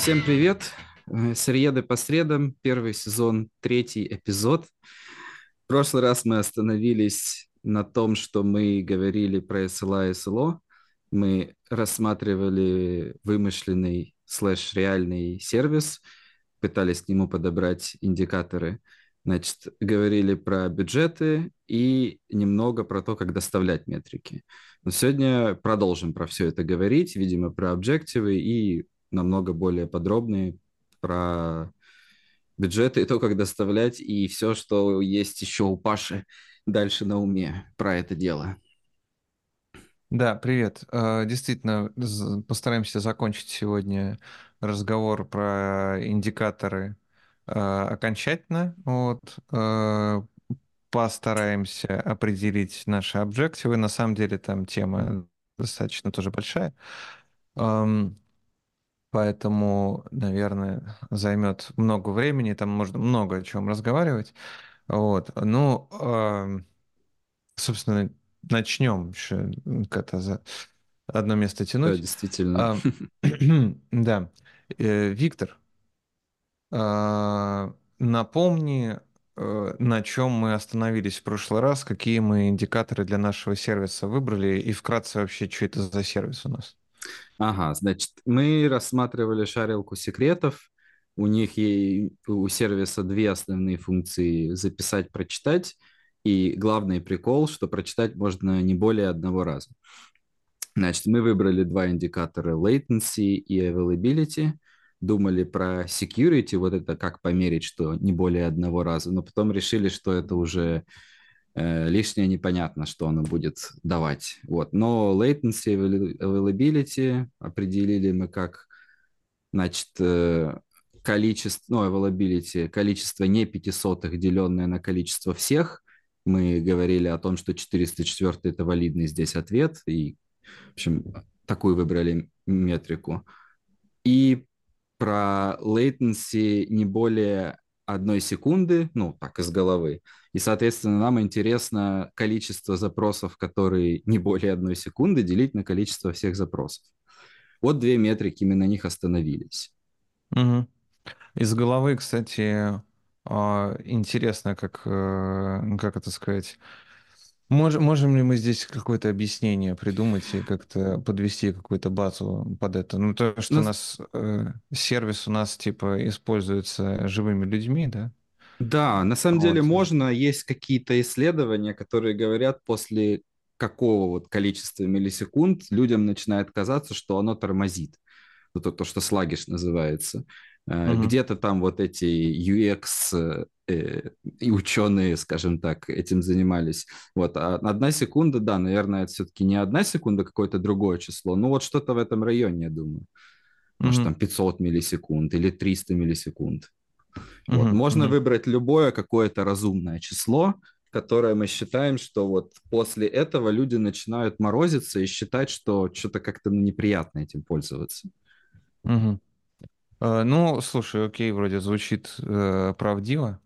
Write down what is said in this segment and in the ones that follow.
Всем привет! Э, Среды по средам, первый сезон, третий эпизод. В прошлый раз мы остановились на том, что мы говорили про SLA и SLO. Мы рассматривали вымышленный слэш реальный сервис, пытались к нему подобрать индикаторы. Значит, говорили про бюджеты и немного про то, как доставлять метрики. Но сегодня продолжим про все это говорить, видимо, про объективы и намного более подробные про бюджеты и то, как доставлять, и все, что есть еще у Паши дальше на уме про это дело. Да, привет. Э, Действительно, постараемся закончить сегодня разговор про индикаторы э, окончательно. Вот. Э, Постараемся определить наши объективы. На самом деле там тема достаточно тоже большая. Поэтому, наверное, займет много времени, там можно много о чем разговаривать. Вот. Ну, собственно, начнем еще как-то за одно место Да, тянуть. действительно. А, Да. Э, Виктор, а, напомни, э, на чем мы остановились в прошлый раз, какие мы индикаторы для нашего сервиса выбрали и вкратце вообще, что это за сервис у нас. Ага, значит, мы рассматривали шарилку секретов. У них и у сервиса две основные функции: записать, прочитать. И главный прикол, что прочитать можно не более одного раза. Значит, мы выбрали два индикатора latency и availability. Думали про security, вот это как померить, что не более одного раза, но потом решили, что это уже лишнее непонятно, что оно будет давать. Вот. Но latency availability определили мы как, значит, э, количество, ну, availability, количество не пятисотых, деленное на количество всех. Мы говорили о том, что 404 это валидный здесь ответ, и, в общем, такую выбрали метрику. И про latency не более одной секунды, ну, так, из головы. И, соответственно, нам интересно количество запросов, которые не более одной секунды, делить на количество всех запросов. Вот две метрики, мы на них остановились. Мгм. Из головы, кстати, а, интересно, как, э, как это сказать, Мож- можем ли мы здесь какое-то объяснение придумать и как-то подвести какую-то базу под это? Ну, то, что у Ну, нас э, сервис у нас типа используется живыми людьми, да? да, на самом деле Вот. можно, есть какие-то исследования, которые говорят, после какого вот количества миллисекунд людям начинает казаться, что оно тормозит. Вот то, то, что слагиш называется. Мгм. Где-то там вот эти UX э, и ученые, скажем так, этим занимались. Вот, а одна секунда, да, наверное, это все-таки не одна секунда, какое-то другое число. Ну вот что-то в этом районе, я думаю. Может, Мгм. там 500 миллисекунд или 300 миллисекунд. Вот. Мгм. Можно Мгм. выбрать любое какое-то разумное число, которое мы считаем, что вот после этого люди начинают морозиться и считать, что что-то как-то неприятно этим пользоваться. Э, Ну, слушай, окей, вроде звучит э, правдиво.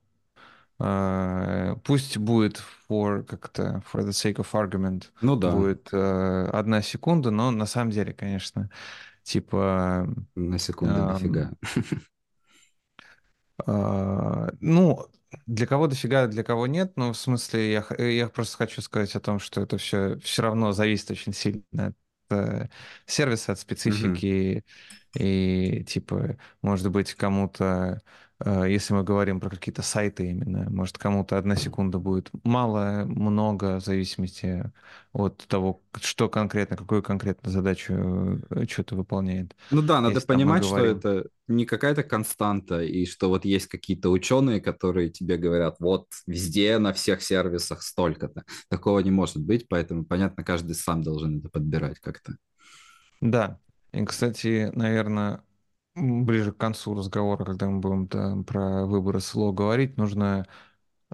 Э, Пусть будет for как-то for the sake of argument Ну да, будет э, одна секунда, но на самом деле, конечно, типа на секунду ам, дофига. А, ну, для кого дофига, для кого нет. Ну, в смысле, я, х- я просто хочу сказать о том, что это все все равно зависит очень сильно от э, сервиса, от специфики. И, типа, может быть, кому-то, э, если мы говорим про какие-то сайты именно, может, кому-то одна секунда будет мало, много, в зависимости от того, что конкретно, какую конкретно задачу э, что-то выполняет. Ну да, надо Если там понимать, что говорим. это не какая-то константа, и что вот есть какие-то ученые, которые тебе говорят, вот везде, на всех сервисах столько-то. Такого не может быть, поэтому, понятно, каждый сам должен это подбирать как-то. Да. И, кстати, наверное, ближе к концу разговора, когда мы будем там про выборы слова говорить, нужно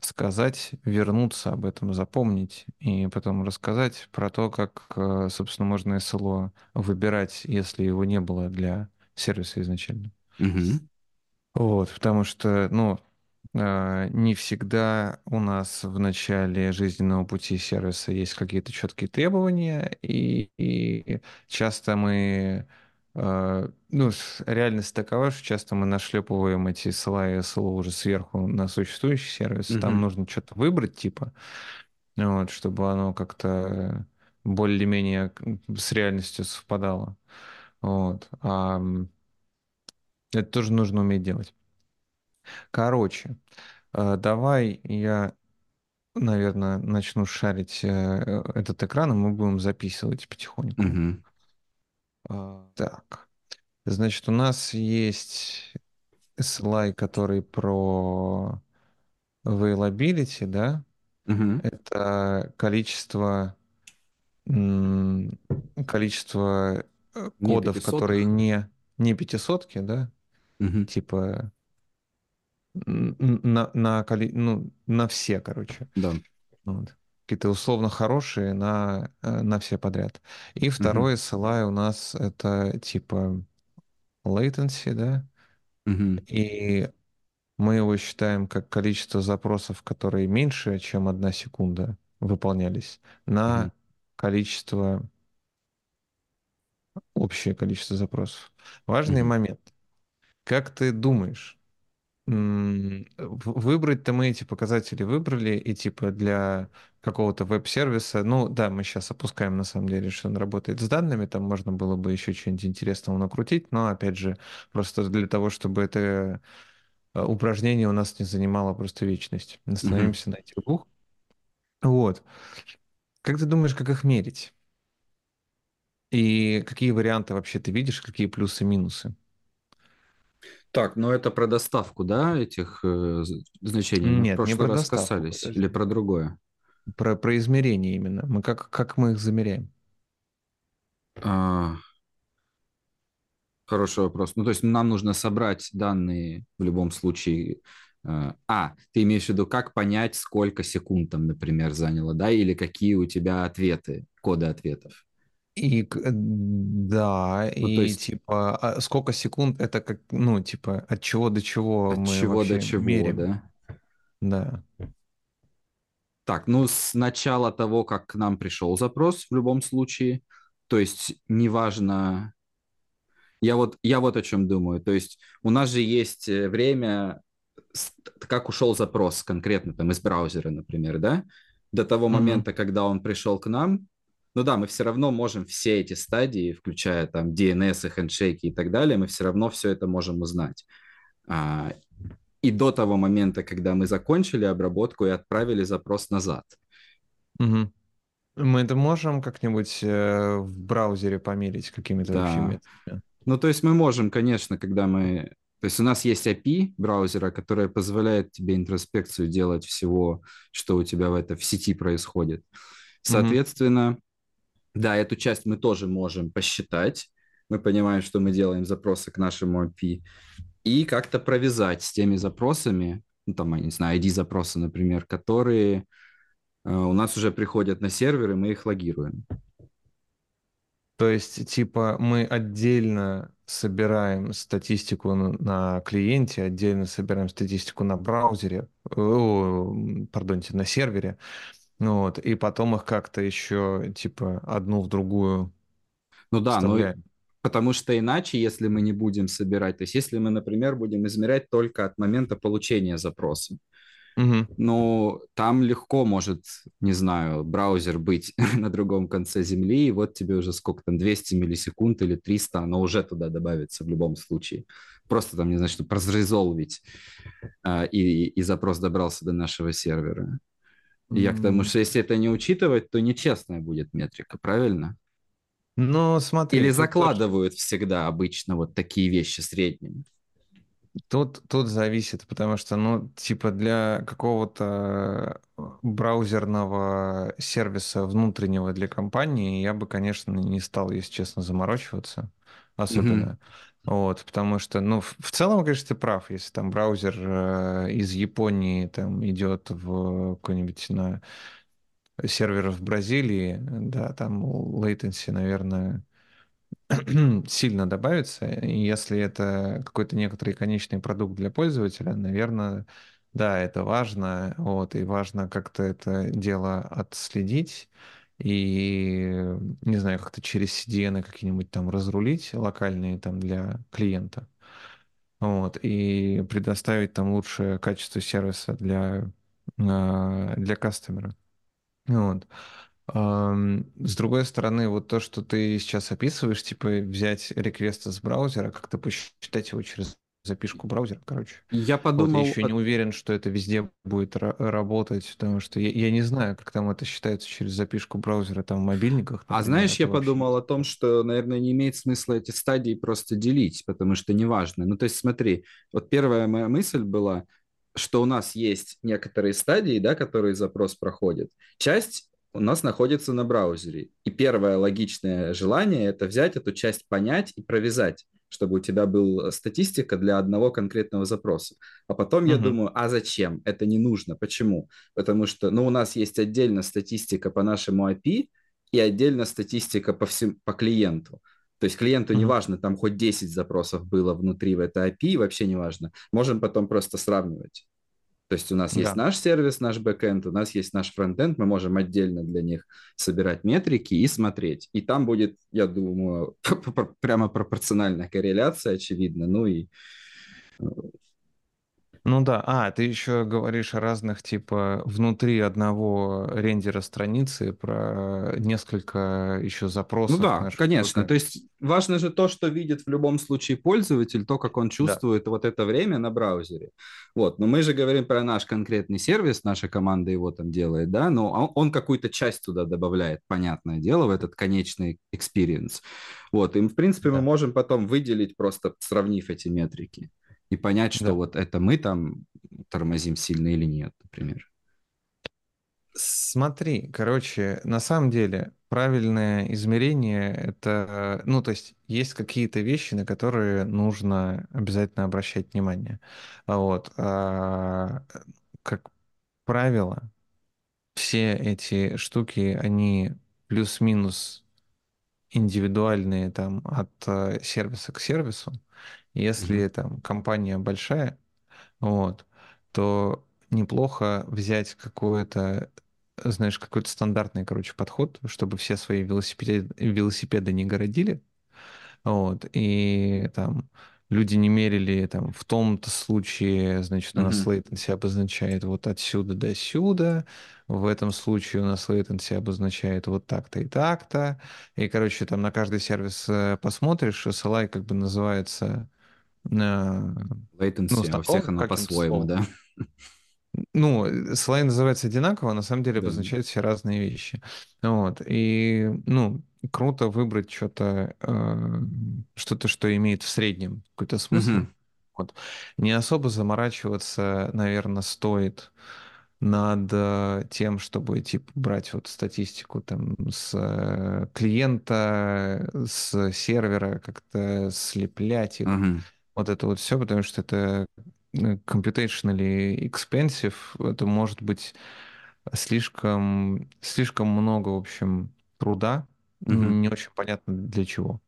сказать, вернуться об этом, запомнить, и потом рассказать про то, как, э, собственно, можно СЛО выбирать, если его не было для сервиса изначально. Мгм. Вот, потому что, ну, э, не всегда у нас в начале жизненного пути сервиса есть какие-то четкие требования, и, и часто мы ну, с- реальность такова, что часто мы нашлепываем эти SLA и SLO уже сверху на существующий сервис. Там Мгм. нужно что-то выбрать, типа, вот, чтобы оно как-то более-менее с реальностью совпадало. Вот. А это тоже нужно уметь делать. Короче, э, давай я, наверное, начну шарить э, этот экран, и мы будем записывать потихоньку. Мгм. А, Так, значит, у нас есть слайд, который про availability, да? Мгм. Это количество, количество э, Не кодов, которые пятисотых? не, не пятисотки, да? Мгм. Типа на, на, ну, на все, короче. Да. Вот. Какие-то условно хорошие на, э, на все подряд. И Мгм. второй SLI у нас это типа latency, да? Мгм. И мы его считаем как количество запросов, которые меньше, чем одна секунда выполнялись, на количество, общее количество запросов. Важный Мгм. момент. Как ты думаешь, выбрать-то мы эти показатели выбрали, и типа для какого-то веб-сервиса, ну да, мы сейчас опускаем на самом деле, что он работает с данными, там можно было бы еще что-нибудь интересного накрутить, но опять же, просто для того, чтобы это э, упражнение у нас не занимало просто вечность. Остановимся на этих двух. Вот. Как ты думаешь, как их мерить? И какие варианты вообще ты видишь, какие плюсы и минусы? Так, ну это про доставку, да, этих э, значений? Мы в Нет, не прошлый про раз доставку, касались. Или про другое? Про, про измерение именно. Мы как, как мы их замеряем? А, хороший вопрос. Ну, то есть нам нужно собрать данные в любом случае. Э, А, ты имеешь в виду, как понять, сколько секунд там, например, заняло, да, или какие у тебя ответы, коды ответов? И э, да, Ну, то и есть типа а сколько секунд это как, ну, типа от чего до чего от мы чего до вообще чего, меряем? да? Да. Так, ну, с начала того, как к нам пришел запрос в любом случае, то есть неважно, я вот, я вот о чем думаю, то есть у нас же есть э, время, с- как ушел запрос конкретно там из браузера, например, да, до того Мгм. момента, когда он пришел к нам, ну да, мы все равно можем все эти стадии, включая там DNS, и хендшейки и так далее, мы все равно все это можем узнать. А, и до того момента, когда мы закончили обработку и отправили запрос назад. Мгм. Мы это можем как-нибудь э, в браузере померить какими-то Да. методами? Ну, то есть мы можем, конечно, когда мы... То есть у нас есть API браузера, которая позволяет тебе интроспекцию делать всего, что у тебя в, это, в сети происходит. Соответственно, да, эту часть мы тоже можем посчитать. Мы понимаем, что мы делаем запросы к нашему API. И как-то провязать с теми запросами, ну, там, я не знаю, ID-запросы, например, которые э, у нас уже приходят на сервер, и мы их логируем. То есть, типа, мы отдельно собираем статистику на клиенте, отдельно собираем статистику на браузере, о, м, пардонте, на сервере, ну вот, и потом их как-то еще, типа, одну в другую Ну да, но вставляем. потому что иначе, если мы не будем собирать, то есть если мы, например, будем измерять только от момента получения запроса, Мгм. ну там легко может, не знаю, браузер быть на другом конце земли, и вот тебе уже сколько там, 200 миллисекунд или 300, оно уже туда добавится в любом случае. Просто там, не знаю, чтобы разрезолвить, а, и, и запрос добрался до нашего сервера. И я к тому, что если это не учитывать, то нечестная будет метрика, правильно? Ну, смотри, Или тут тоже закладывают всегда обычно вот такие вещи средними? Тут, тут зависит, потому что, ну, типа для какого-то э, браузерного сервиса внутреннего для компании я бы, конечно, не стал, если честно, заморачиваться особенно. Вот, потому что, ну, в, целом, конечно, ты прав, если там браузер э, из Японии там идет в какой-нибудь на сервер в Бразилии, да, там latency, наверное, сильно добавится. И если это какой-то некоторый конечный продукт для пользователя, наверное, да, это важно. Вот, и важно как-то это дело отследить и, не знаю, как-то через CDN какие-нибудь там разрулить локальные там для клиента, вот, и предоставить там лучшее качество сервиса для, а, для кастомера. Вот. С другой стороны, вот то, что ты сейчас описываешь, типа взять реквест из браузера, как-то посчитать его через запишку браузера, короче. Я Вот я подумал, еще не уверен, что это везде будет ра- работать, потому что я, я не знаю, как там это считается через запишку браузера, там в мобильниках, а например, знаешь, я вообще подумал о том, что, наверное, не имеет смысла эти стадии просто делить, потому что неважно. Ну, то есть смотри, вот первая моя мысль была, что у нас есть некоторые стадии, да, которые запрос проходит. Часть у нас находится на браузере. И первое логичное желание– это взять эту часть, понять и провязать чтобы у тебя была статистика для одного конкретного запроса. А потом я Мгм. думаю, а зачем? Это не нужно. Почему? Потому что, ну, у нас есть отдельно статистика по нашему API и отдельно статистика по, всем, по клиенту. То есть клиенту не Мгм. важно, там хоть 10 запросов было внутри в этой API, вообще не важно. Можем потом просто сравнивать. То есть у нас есть Да. наш сервис, наш бэкэнд, у нас есть наш фронтенд, мы можем отдельно для них собирать метрики и смотреть. И там будет, я думаю, прямо пропорциональная корреляция, очевидно. Ну и Ну да, а, ты еще говоришь о разных, типа, внутри одного рендера страницы про несколько еще Ну запросов да, нашего конечно. То бэкэнда. есть важно же то, что видит в любом случае пользователь, то, как он Да, чувствует вот это время на браузере. Вот. Но мы же говорим про наш конкретный сервис, наша команда его там делает, да, но он, какую-то часть туда добавляет, понятное дело, в этот конечный experience. Вот. И, в принципе, мы да, можем потом выделить, просто сравнив эти метрики и понять, что да. вот это мы там тормозим сильно или нет, например. Смотри, короче, на самом деле правильное измерение это, ну, то есть есть какие-то вещи, на которые нужно обязательно обращать внимание. А Вот. а, как правило, все эти штуки, они плюс-минус индивидуальные там от э, сервиса к сервису. Если Мгм. там компания большая, вот, то неплохо взять какое-то, знаешь, какой-то стандартный, короче, подход, чтобы все свои велосипеды, велосипеды не городили, вот, и там люди не мерили там в том-то случае, значит, у нас Мгм. latency обозначает вот отсюда до сюда, в этом случае у нас latency обозначает вот так-то и так-то, и, короче, там на каждый сервис э, посмотришь, SLI как бы называется э, ну, Latency, а у всех каким-то по-своему, да? Ну, слайд называется одинаково, а на самом деле Да. обозначают все разные вещи. Вот. И, ну, круто выбрать что-то, э, что-то, что имеет в среднем какой-то смысл. Мгм. Вот. Не особо заморачиваться, наверное, стоит над э, тем, чтобы, типа, брать вот статистику там с э, клиента, с сервера, как-то слеплять их. Мгм. Вот это вот все, потому что это э, computationally expensive, это может быть слишком, слишком много, в общем, труда, Мгм. не очень понятно для чего.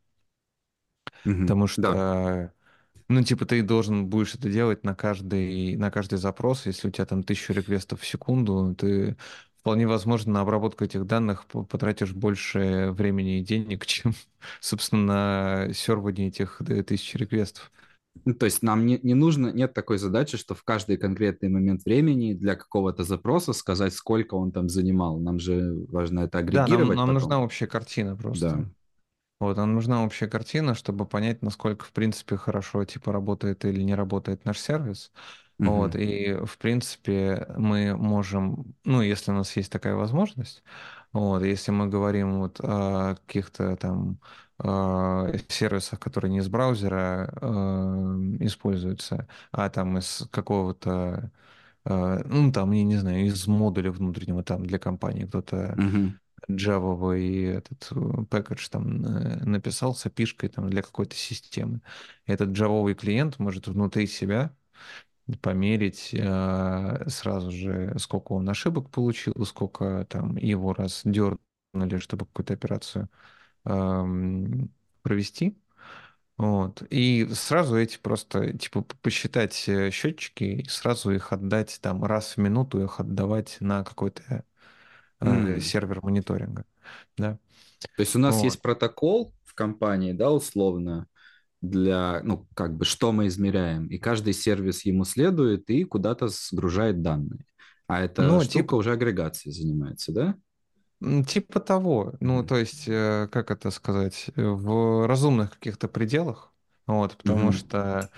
Мгм. Потому Да. что, ну, типа, ты должен будешь это делать на каждый, на каждый запрос, если у тебя там тысячу реквестов в секунду, ты вполне возможно на обработку этих данных по- потратишь больше времени и денег, чем, собственно, на сервание этих э, тысяч реквестов. Ну, то есть нам не, не нужно, нет такой задачи, что в каждый конкретный момент времени для какого-то запроса сказать, сколько он там занимал. Нам же важно это Да, нам, агрегировать нам нужна общая картина Да. просто. Вот, нам нужна общая картина, чтобы понять, насколько, в принципе, хорошо, типа, работает или не работает наш сервис. Вот, Мгм. и, в принципе, мы можем, ну, если у нас есть такая возможность, вот, если мы говорим вот о каких-то там э, сервисах, которые не из браузера э, используются, а там из какого-то, э, ну, там, я не знаю, из модуля внутреннего там для компании кто-то Мгм. джавовый этот э, пэкэдж там э, написал с API-шкой там для какой-то системы. Этот джавовый клиент может внутри себя померить э, сразу же, сколько он ошибок получил, сколько там его раз дернули, чтобы какую-то операцию провести. Вот. И сразу эти просто, типа, посчитать э, счетчики и сразу их отдать там раз в минуту, их отдавать на какой-то М. сервер мониторинга. да. То есть у нас Вот. есть протокол в компании, да, условно, для, ну, как бы, что мы измеряем, и каждый сервис ему следует и куда-то сгружает данные. А эта Ну, штука типа, уже агрегацией занимается, да? Типа того, ну, то есть, э, как это сказать, э, в разумных каких-то пределах, вот, потому Мгм. что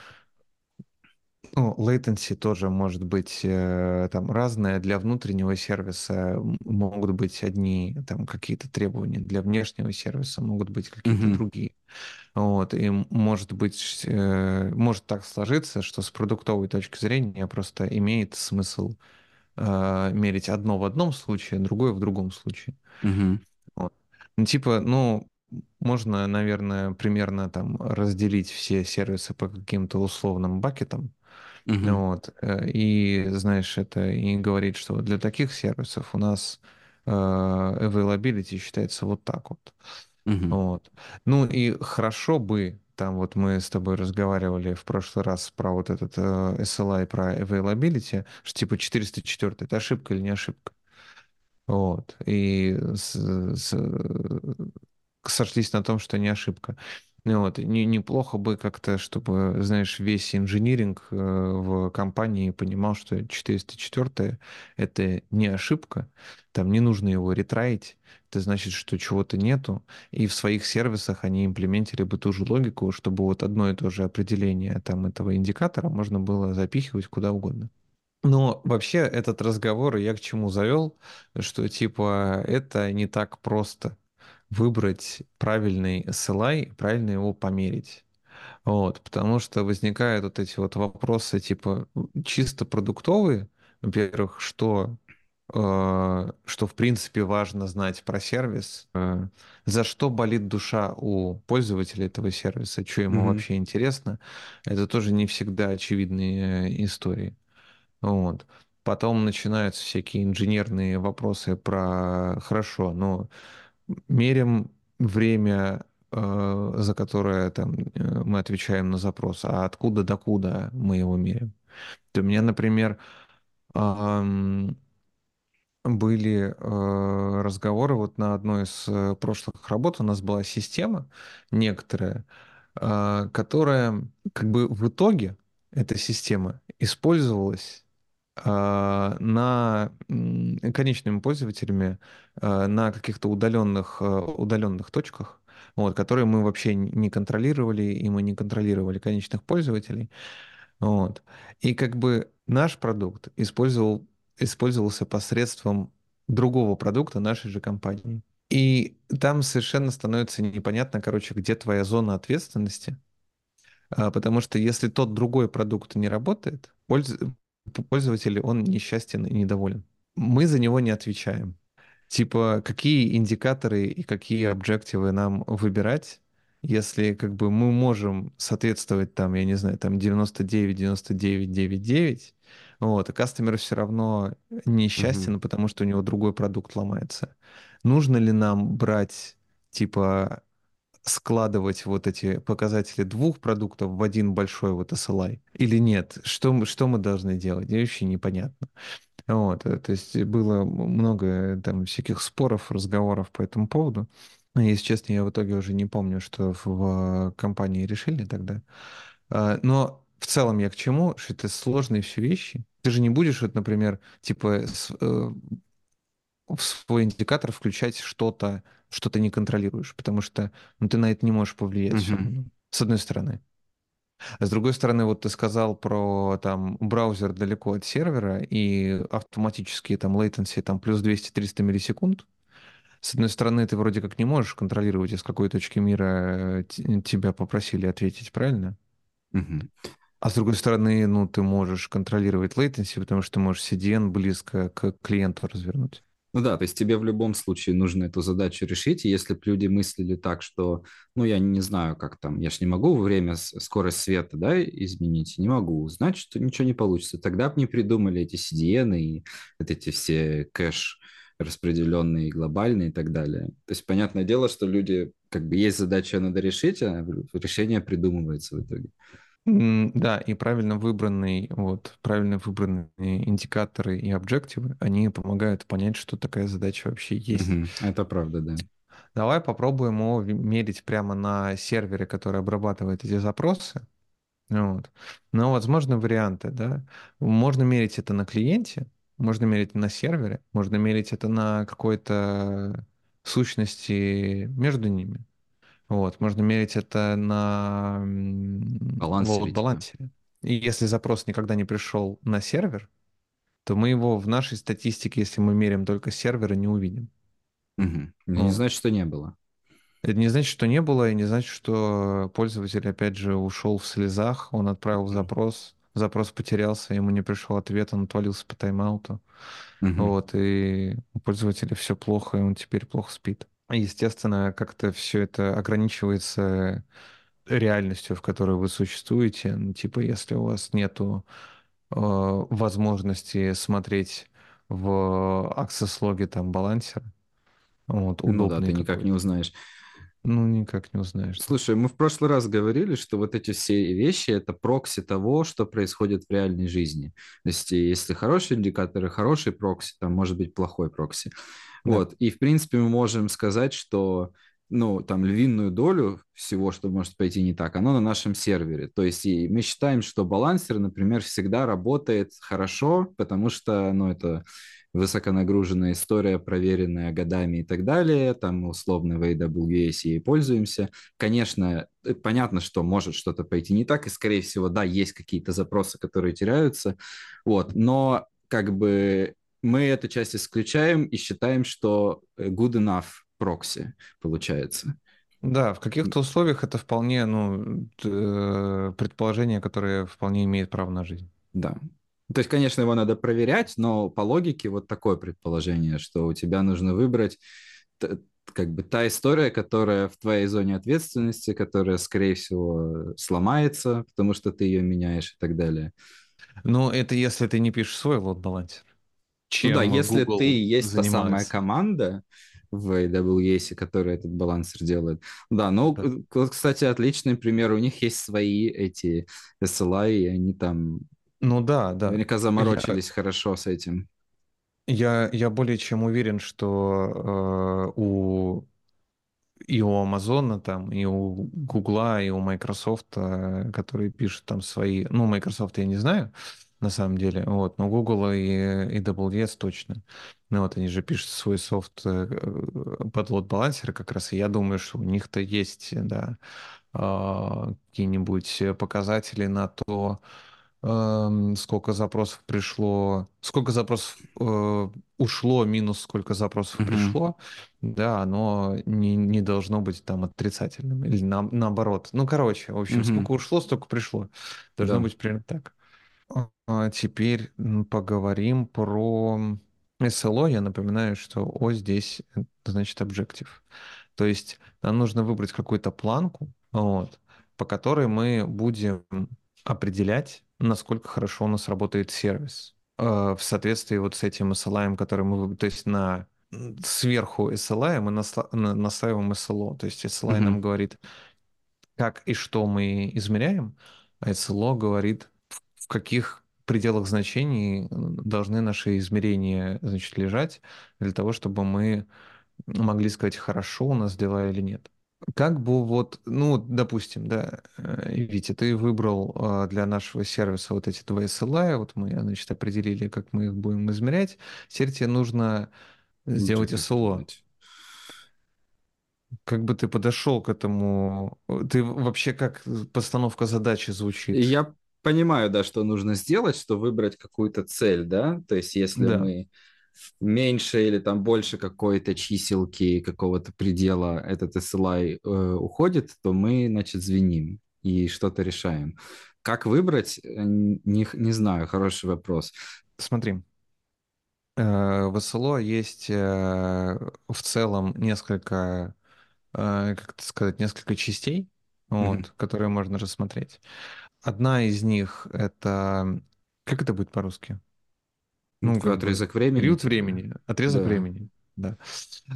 Ну, latency тоже может быть э, там разное. Для внутреннего сервиса могут быть одни там какие-то требования, для внешнего сервиса могут быть какие-то Мгм. другие. Вот, и может быть, э, может так сложиться, что с продуктовой точки зрения просто имеет смысл э, мерить одно в одном случае, другое в другом случае. Мгм. Вот. Ну, типа, ну, можно, наверное, примерно там разделить все сервисы по каким-то условным бакетам, Мгм. вот. э, И, знаешь, это и говорит, что для таких сервисов у нас э, availability считается вот так вот. Мгм. Вот. Ну и хорошо бы, там вот мы с тобой разговаривали в прошлый раз про вот этот э, SLI, про availability, что типа 404, это ошибка или не ошибка? Вот. И с- с- сошлись на том, что не ошибка. Ну Вот. Не, неплохо бы как-то, чтобы, знаешь, весь инжиниринг э, в компании понимал, что 404 это не ошибка, там не нужно его ретраить, это значит, что чего-то нету, и в своих сервисах они имплементили бы ту же логику, чтобы вот одно и то же определение там этого индикатора можно было запихивать куда угодно. Но вообще этот разговор я к чему завел, что типа это не так просто выбрать правильный SLI правильно его померить. Вот, потому что возникают вот эти вот вопросы типа чисто продуктовые. Во-первых, что э, что в принципе важно знать про сервис, э, за что болит душа у пользователя этого сервиса, что ему Мгм. вообще интересно, это тоже не всегда очевидные э, истории. Вот. Потом начинаются всякие инженерные вопросы про хорошо, но мерим время, э, за которое там, э, мы отвечаем на запрос, а откуда до куда мы его меряем. То у меня, например, были э, разговоры, вот на одной из прошлых работ у нас была система некоторая, которая как бы в итоге, эта система использовалась на м, конечными пользователями а, на каких-то удаленных, а, удаленных точках, вот, которые мы вообще не контролировали, и мы не контролировали конечных пользователей. Вот. И как бы наш продукт использовал, использовался посредством другого продукта нашей же компании. И там совершенно становится непонятно, короче, где твоя зона ответственности, а, потому что если тот другой продукт не работает, пользователь, он несчастен и недоволен. Мы за него не отвечаем. Типа, какие индикаторы и какие объективы нам выбирать, если как бы мы можем соответствовать там, я не знаю, там 99, 99, 99, вот, а кастомер все равно несчастен, потому что у него другой продукт ломается. Нужно ли нам брать, типа, складывать вот эти показатели двух продуктов в один большой вот SLI или нет? Что, что мы должны делать? Мне вообще непонятно. Вот, э, то есть было много э, там всяких споров, разговоров по этому поводу. Если честно, я в итоге уже не помню, что в, в компании решили тогда. А, Но в целом я к чему? Что это сложные все вещи. Ты же не будешь, вот, например, типа э, в свой индикатор включать что-то, что ты не контролируешь, потому что ну, ты на это не можешь повлиять равно. С одной стороны. А с другой стороны, вот ты сказал про там браузер далеко от сервера и автоматические там latency там плюс 200-300 миллисекунд. С одной стороны, ты вроде как не можешь контролировать, из какой точки мира э, т- тебя попросили ответить, правильно? Мгм. А с другой стороны, ну, ты можешь контролировать latency, потому что ты можешь CDN близко к клиенту развернуть. Ну да, то есть тебе в любом случае нужно эту задачу решить. И если бы люди мыслили так, что, ну, я не знаю, как там, я ж не могу время, скорость света, да, изменить, не могу, значит, ничего не получится. Тогда бы не придумали эти CDN и вот эти все кэш распределенные, глобальные и так далее. То есть, понятное дело, что люди, как бы есть задача, надо решить, а решение придумывается в итоге. Да, и правильно выбранный, вот, правильно выбранные индикаторы и объективы, они помогают понять, что такая задача вообще есть. Это правда, да. Давай попробуем его мерить прямо на сервере, который обрабатывает эти запросы. Вот. Но возможны варианты, да. Можно мерить это на клиенте, можно мерить на сервере, можно мерить это на какой-то сущности между ними. Вот. Можно мерить это на Балансере, типа. load-балансере. И если запрос никогда не пришел на сервер, то мы его в нашей статистике, если мы меряем только серверы, не увидим. Мгм. Не Вот. значит, что не было. Это не значит, что не было, и не значит, что пользователь, опять же, ушел в слезах, он отправил запрос, запрос потерялся, ему не пришел ответ, он отвалился по тайм-ауту. Мгм. Вот, и у пользователя все плохо, и он теперь плохо спит. Естественно, как-то все это ограничивается реальностью, в которой вы существуете. Ну, типа, если у вас нету э, возможности смотреть в access-логе там балансер, вот, Ну да, ты никак не узнаешь. Ну, никак не узнаешь. Слушай, мы в прошлый раз говорили, что вот эти все вещи– это прокси того, что происходит в реальной жизни. То есть и если хорошие индикаторы, хороший прокси, там может быть плохой прокси. Да. Вот. И, в принципе, мы можем сказать, что ну, там львиную долю всего, что может пойти не так, оно на нашем сервере. То есть и мы считаем, что балансер, например, всегда работает хорошо, потому что, ну, это высоконагруженная история, проверенная годами и так далее. Там мы условно в AWS ей пользуемся. Конечно, э, понятно, что может что-то пойти не так, и, скорее всего, да, есть какие-то запросы, которые теряются, вот, но как бы мы эту часть исключаем и считаем, что э, good enough прокси получается. Да, в каких-то условиях это вполне, ну, э, предположение, которое вполне имеет право на жизнь. Да. То есть, конечно, его надо проверять, но по логике вот такое предположение, что у тебя нужно выбрать как бы та история, которая в твоей зоне ответственности, которая, скорее всего, сломается, потому что ты ее меняешь и так далее. Но это если ты не пишешь свой лот-балансер, Ну да, чем если ты Google есть та самая занимается. команда в AWS, которая этот балансер делает. Да, ну, Да. кстати, отличный пример. У них есть свои эти SLI, и они там Ну да, да. наверняка Я, заморочились хорошо с этим. я, я более чем уверен, что э, у и у Амазона там, и у Гугла, и у Microsoft, э, которые пишут там свои... Ну, Microsoft я не знаю, на самом деле, вот, но Google и AWS точно. Ну, вот они же пишут свой софт э, под лот-балансеры как раз, и я думаю, что у них-то есть, да, а, какие-нибудь показатели на то, сколько запросов пришло, сколько запросов э, ушло, минус сколько запросов Мгм. пришло, да, оно не, не должно быть там отрицательным или на- наоборот. Ну, короче, в общем, Мгм. сколько ушло, столько пришло. Должно Да. быть примерно так. А теперь поговорим про SLO. Я напоминаю, что О здесь э, значит objective. То есть нам нужно выбрать какую-то планку, вот, по которой мы будем определять, насколько хорошо у нас работает сервис э, в соответствии вот с этим SLI, который мы. То есть на сверху SLI мы насла- на- настраиваем SLO. То есть SLI нам Мгм. говорит, как и что мы измеряем, а SLO говорит, в каких пределах значений должны наши измерения, значит, лежать для того, чтобы мы могли сказать, хорошо у нас дела или нет. Как бы вот, ну, допустим, да, э, Витя, ты выбрал э, для нашего сервиса вот эти два SLA, вот мы, значит, определили, как мы их будем измерять. Теперь тебе нужно сделать как SLO. Как бы ты подошел к этому? Ты вообще как постановка задачи звучит? Я понимаю, да, что нужно сделать, что выбрать какую-то цель, да, то есть если Да. мы меньше или там больше какой-то чиселки, какого-то предела этот SLI э, уходит, то мы, значит, звеним и что-то решаем. Как выбрать, э, не, не знаю, хороший вопрос. Смотри, э, в SLO есть э, в целом несколько как сказать, несколько частей, Мгм. вот, которые можно рассмотреть. Одна из них это... Как это будет по-русски? Ну, как отрезок времени, период типа, времени, отрезок да. времени, да.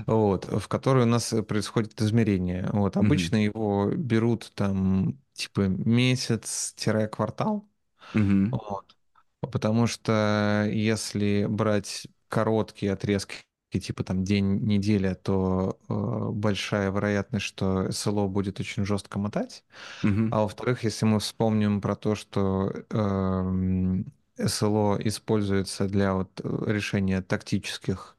Вот, в который у нас происходит измерение. Вот, обычно его берут там типа месяц-квартал. Мгм. Вот. Потому что если брать короткие отрезки, типа там день, неделя, то э, большая вероятность, что СЛО будет очень жестко мотать. Мгм. А во-вторых, если мы вспомним про то, что эм, СЛО используется для вот э, решения тактических,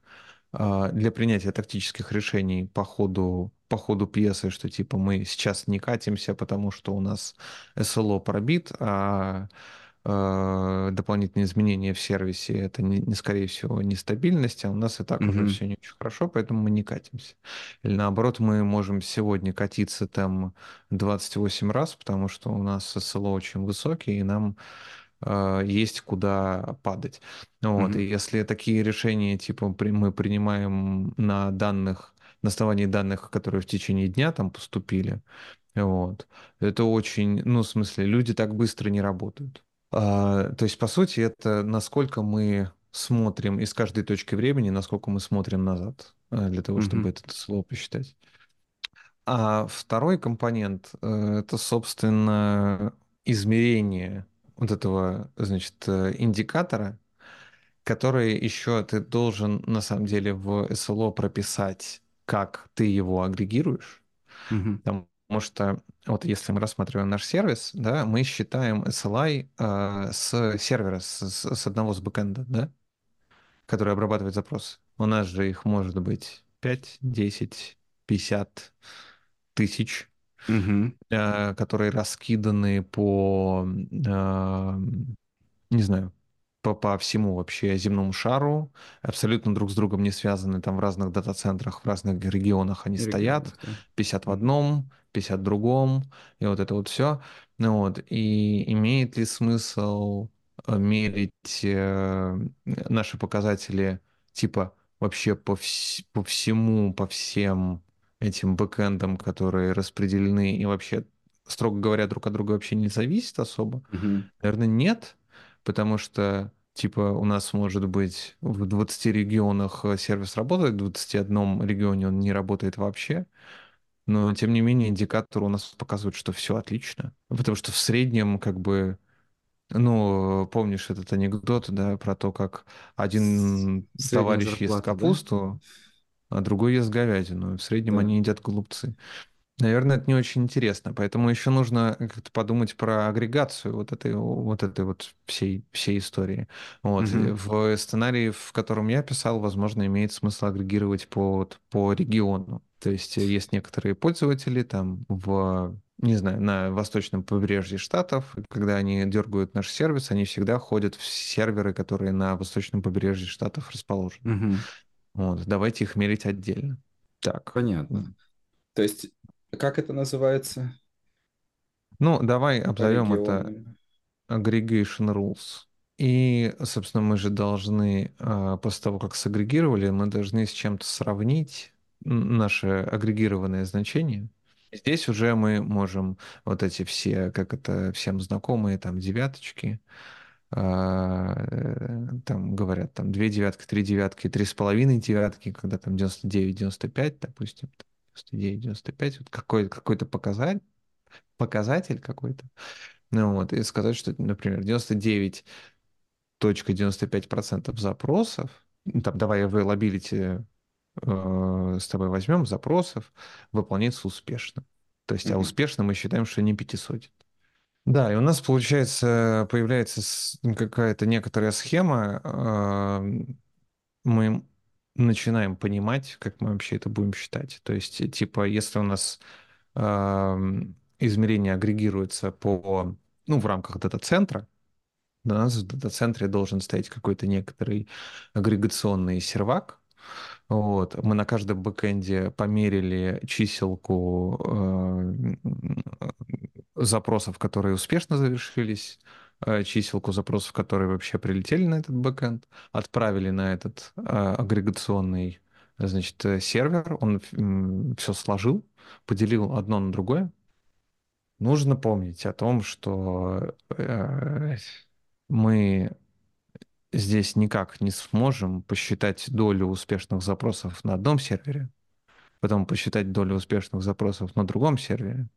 а, для принятия тактических решений по ходу, по ходу пьесы, что типа мы сейчас не катимся, потому что у нас СЛО пробит, а э, дополнительные изменения в сервисе это не, не, скорее всего нестабильность, а у нас и так уже Мгм. все не очень хорошо, поэтому мы не катимся. Или наоборот, мы можем сегодня катиться там 28 раз, потому что у нас СЛО очень высокий, и нам есть куда падать. Вот. И Мгм. если такие решения типа мы принимаем на данных, на основании данных, которые в течение дня там поступили, вот, это очень, ну, в смысле, люди так быстро не работают. А, то есть, по сути, это насколько мы смотрим из каждой точки времени, насколько мы смотрим назад, э, для того, чтобы Мгм. это слово посчитать. А второй компонент э, это, собственно, измерение вот этого, значит, э, индикатора, который еще ты должен на самом деле в SLO прописать, как ты его агрегируешь. Мгм. Потому что вот если мы рассматриваем наш сервис, да, мы считаем SLI э, с сервера, с, с- с одного с бэкэнда, да, который обрабатывает запросы. У нас же их может быть 5, 10, 50 тысяч, Мгм. э, которые раскиданы по, э, не знаю, по, по всему вообще земному шару, абсолютно друг с другом не связаны, там в разных дата-центрах, в разных регионах они стоят, Регионах, да. 50 в одном, 50 в другом, и вот это вот все. Ну вот, и имеет ли смысл э, мерить э, наши показатели типа вообще по, вс- по всему, по всем этим бэкэндам, которые распределены и вообще, строго говоря, друг от друга вообще не зависят особо? Мгм. Наверное, нет, потому что, типа, у нас может быть в 20 регионах э, сервис работает, в 21 регионе он не работает вообще, но, тем не менее, индикатор у нас показывает, что все отлично. Потому что в среднем, как бы, ну, помнишь этот анекдот, да, про то, как один Средняя товарищ ест зарплата, да? А другой ест говядину. В среднем Да. они едят голубцы. Наверное, это не очень интересно, поэтому еще нужно как-то подумать про агрегацию вот этой вот этой вот всей всей истории. Вот Мгм. в сценарии, в котором я писал, возможно, имеет смысл агрегировать по вот, по региону. То есть есть некоторые пользователи там в не знаю, на восточном побережье штатов, когда они дергают наш сервис, они всегда ходят в серверы, которые на восточном побережье штатов расположены. Мгм. Вот, давайте их мерить отдельно. Так. Понятно. То есть, как это называется Ну, давай обзовем это aggregation rules. И, собственно, мы же должны, а, после того, как сагрегировали, мы должны с чем-то сравнить наше агрегированное значение. Здесь уже мы можем вот эти все, как это всем знакомые, там девяточки, там говорят, там две девятки, три девятки, три с половиной девятки, когда там 99, 95, допустим, 99, 95, вот какой, какой-то показатель, показатель какой-то, ну вот, и сказать, что, например, 99,95% запросов, ну, там, давай availability э, с тобой возьмем, запросов, выполняется успешно. То есть, а Мгм. успешно мы считаем, что не пятисотен. Да, и у нас, получается, появляется какая-то некоторая схема, э, мы начинаем понимать, как мы вообще это будем считать. То есть, э, типа, если у нас эм, измерение агрегируется по, ну, в рамках дата-центра, у нас в дата-центре должен стоять какой-то некоторый агрегационный сервак. Вот. Мы на каждом бэкэнде померили чиселку э, запросов, которые успешно завершились, э, чиселку запросов, которые вообще прилетели на этот бэкэнд, отправили на этот э, агрегационный значит, э, сервер, он все сложил, поделил одно на другое, Нужно помнить о том, что мы здесь никак не сможем посчитать долю успешных запросов на одном сервере, потом посчитать долю успешных запросов на другом сервере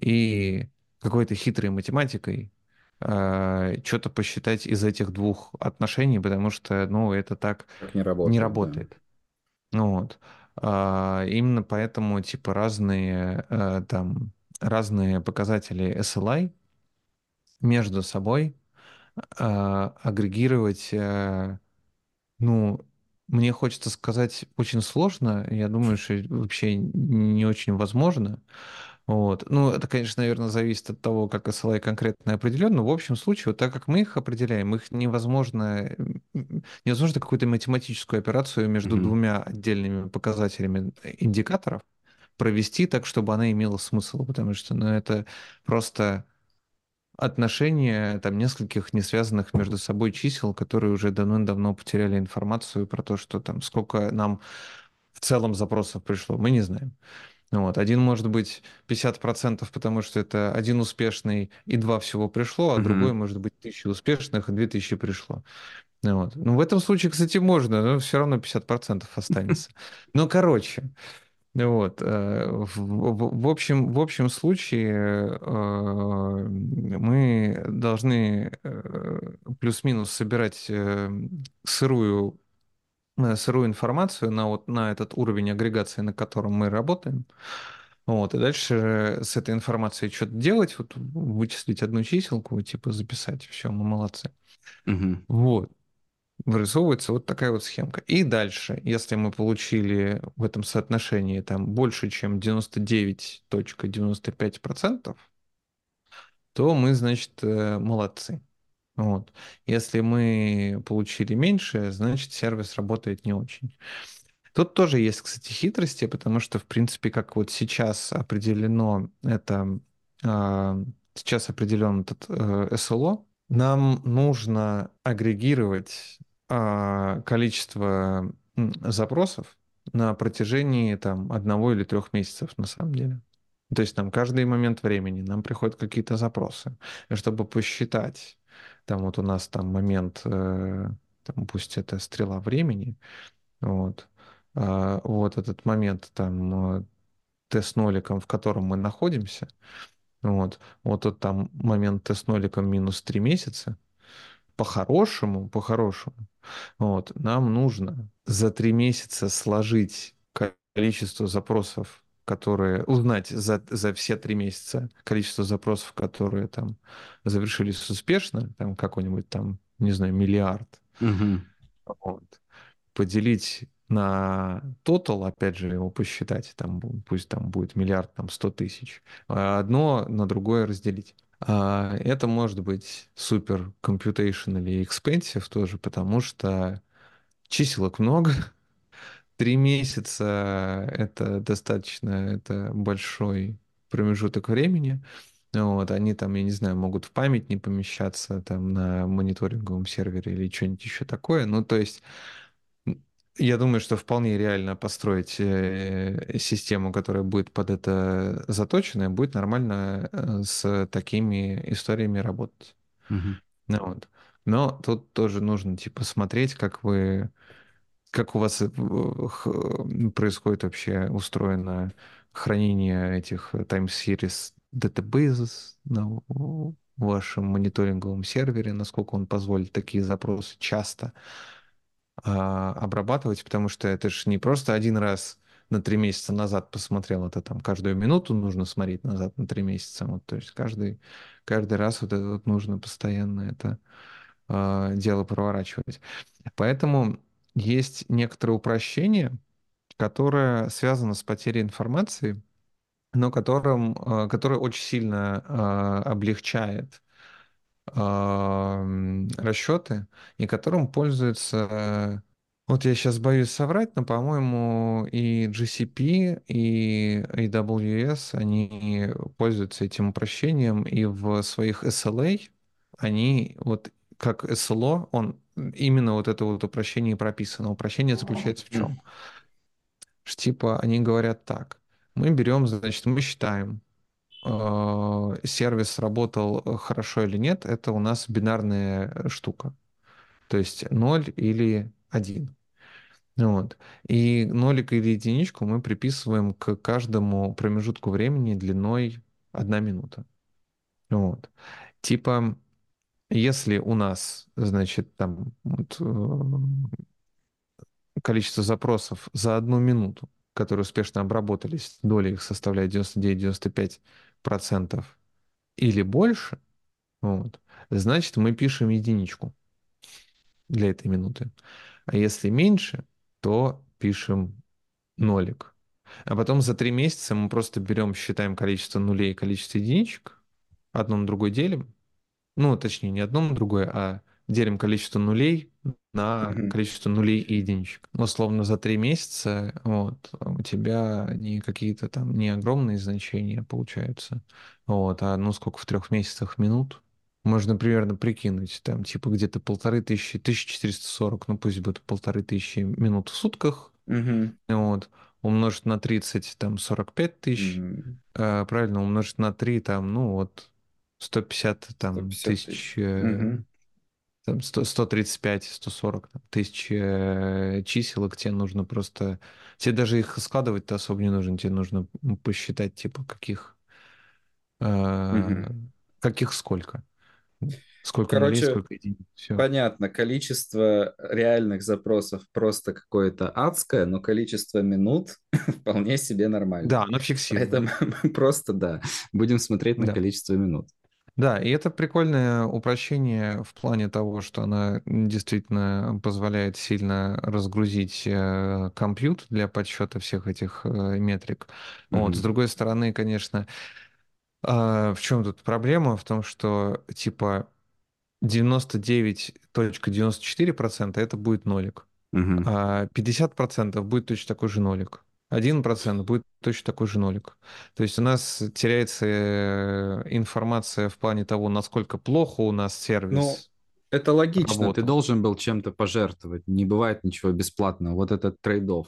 и какой-то хитрой математикой э, что-то посчитать из этих двух отношений, потому что, ну, это так Так не не работает, да. работает. Ну вот. А, именно поэтому, типа, разные э, там разные показатели SLI между собой а, агрегировать, э, ну, мне хочется сказать, очень сложно. Я думаю, что вообще не очень возможно. Вот. Ну, это, конечно, наверное, зависит от того, как SLI конкретно определен, но в общем случае, вот так как мы их определяем, их невозможно, невозможно какую-то математическую операцию между Мгм. двумя отдельными показателями индикаторов провести так, чтобы она имела смысл, потому что, ну, это просто отношения там нескольких не связанных между собой чисел, которые уже давным-давно потеряли информацию про то, что там сколько нам в целом запросов пришло, мы не знаем. Ну Вот. Один может быть 50%, потому что это один успешный и два всего пришло, а другой Мгм. может быть тысяча успешных и две тысячи пришло. Ну Вот. Ну, в этом случае, кстати, можно, но все равно 50% останется. Ну, короче, ну вот. э, В, общем, в общем случае э, мы должны э, плюс-минус собирать сырую сырую информацию на вот на этот уровень агрегации, на котором мы работаем. Вот, и дальше с этой информацией что-то делать, вот вычислить одну чиселку, типа записать, все, мы молодцы. Мгм. Вот. Вырисовывается вот такая вот схемка. И дальше, если мы получили в этом соотношении там больше, чем 99.95%, то мы, значит, э, молодцы. Вот. Если мы получили меньше, значит, сервис работает не очень. Тут тоже есть, кстати, хитрости, потому что, в принципе, как вот сейчас определено это, а, сейчас определен этот э, SLO, нам нужно агрегировать а, количество запросов на протяжении там одного или трех месяцев, на самом деле. То есть там каждый момент времени нам приходят какие-то запросы, чтобы посчитать, там вот у нас там момент, э, там, пусть это стрела времени, вот. А, вот этот момент там э, Т с ноликом, в котором мы находимся. Вот. Вот тот там момент Т с ноликом минус 3 месяца. По-хорошему, по-хорошему, вот, нам нужно за 3 месяца сложить количество запросов, которые... Узнать за, за все 3 месяца количество запросов, которые там завершились успешно, там какой-нибудь там, не знаю, миллиард. Мгм. Вот поделить на тотал, опять же, его посчитать, там, пусть там будет миллиард, там, сто тысяч, а одно на другое разделить. А это может быть супер computationally expensive тоже, потому что чиселок много, три месяца это достаточно, это большой промежуток времени, вот, они там, я не знаю, могут в память не помещаться там на мониторинговом сервере или что-нибудь еще такое. Ну, то есть я думаю, что вполне реально построить э, систему, которая будет под это заточена, и будет нормально э, с такими историями работать. Мгм. Ну вот. Но тут тоже нужно типа смотреть, как вы, как у вас э, происходит вообще устроено хранение этих time series databases на вашем мониторинговом сервере, насколько он позволит такие запросы часто а, обрабатывать, потому что это же не просто один раз на три месяца назад посмотрел, это там каждую минуту нужно смотреть назад на три месяца. Вот, то есть каждый, каждый раз вот это вот нужно постоянно это а, дело проворачивать. Поэтому есть некоторое упрощение, которое связано с потерей информации, но которым, а, которое очень сильно а, облегчает а, м, расчеты, и которым пользуются вот я сейчас боюсь соврать, но, по-моему, и GCP, и AWS, они пользуются этим упрощением, и в своих SLA они вот как SLO, он именно вот это вот упрощение прописано. Упрощение заключается в чем? Что, типа они говорят так, мы берем, значит, мы считаем, э, сервис работал э, хорошо или нет, это у нас бинарная штука. То есть ноль или один. Вот. И нолик или единичку мы приписываем к каждому промежутку времени длиной одна минута. Вот. Типа, если у нас, значит, там вот, э, количество запросов за одну минуту, которые успешно обработались, доля их составляет 99-95% или больше, вот, значит, мы пишем единичку для этой минуты. А если меньше, то пишем нолик. А потом за три месяца мы просто берем, считаем количество нулей и количество единичек, одно на другое делим. Ну, точнее, не одно на другое, а делим количество нулей на Мгм. количество нулей и единичек. Условно, за три месяца вот, у тебя не какие-то там не огромные значения получаются, вот, а ну сколько в трех месяцах минут. Можно примерно прикинуть, там, типа, где-то полторы тысячи, 1440, ну пусть будет полторы тысячи минут в сутках, Мгм. вот, умножить на 30, там, 45 тысяч, Мгм. а, правильно, умножить на 3, там, ну вот, 150 там, 150 тысяч, тысяч. Мгм. там, 100, 135, 140 там, тысяч э, чиселок, тебе нужно просто... Тебе даже их складывать-то особо не нужно, тебе нужно посчитать, типа, каких, э, Мгм. каких сколько. Сколько нулей, Короче, сколько единиц. Все. понятно, количество реальных запросов просто какое-то адское, но количество минут вполне себе Да, нормальное. оно Поэтому фиксировано. мы просто, да, будем смотреть на Да. количество минут. Да, и это прикольное упрощение в плане того, что она действительно позволяет сильно разгрузить э, компьютер для подсчета всех этих э, метрик. Вот. С другой стороны, конечно, а, в чем тут проблема? В том, что типа 99.94% это будет нолик, Мгм. а 50% будет точно такой же нолик. 1% будет точно такой же нолик. То есть у нас теряется э, информация в плане того, насколько плохо у нас Ну, сервис это логично, ты работал. должен был чем-то пожертвовать, не бывает ничего бесплатного, вот этот trade-off.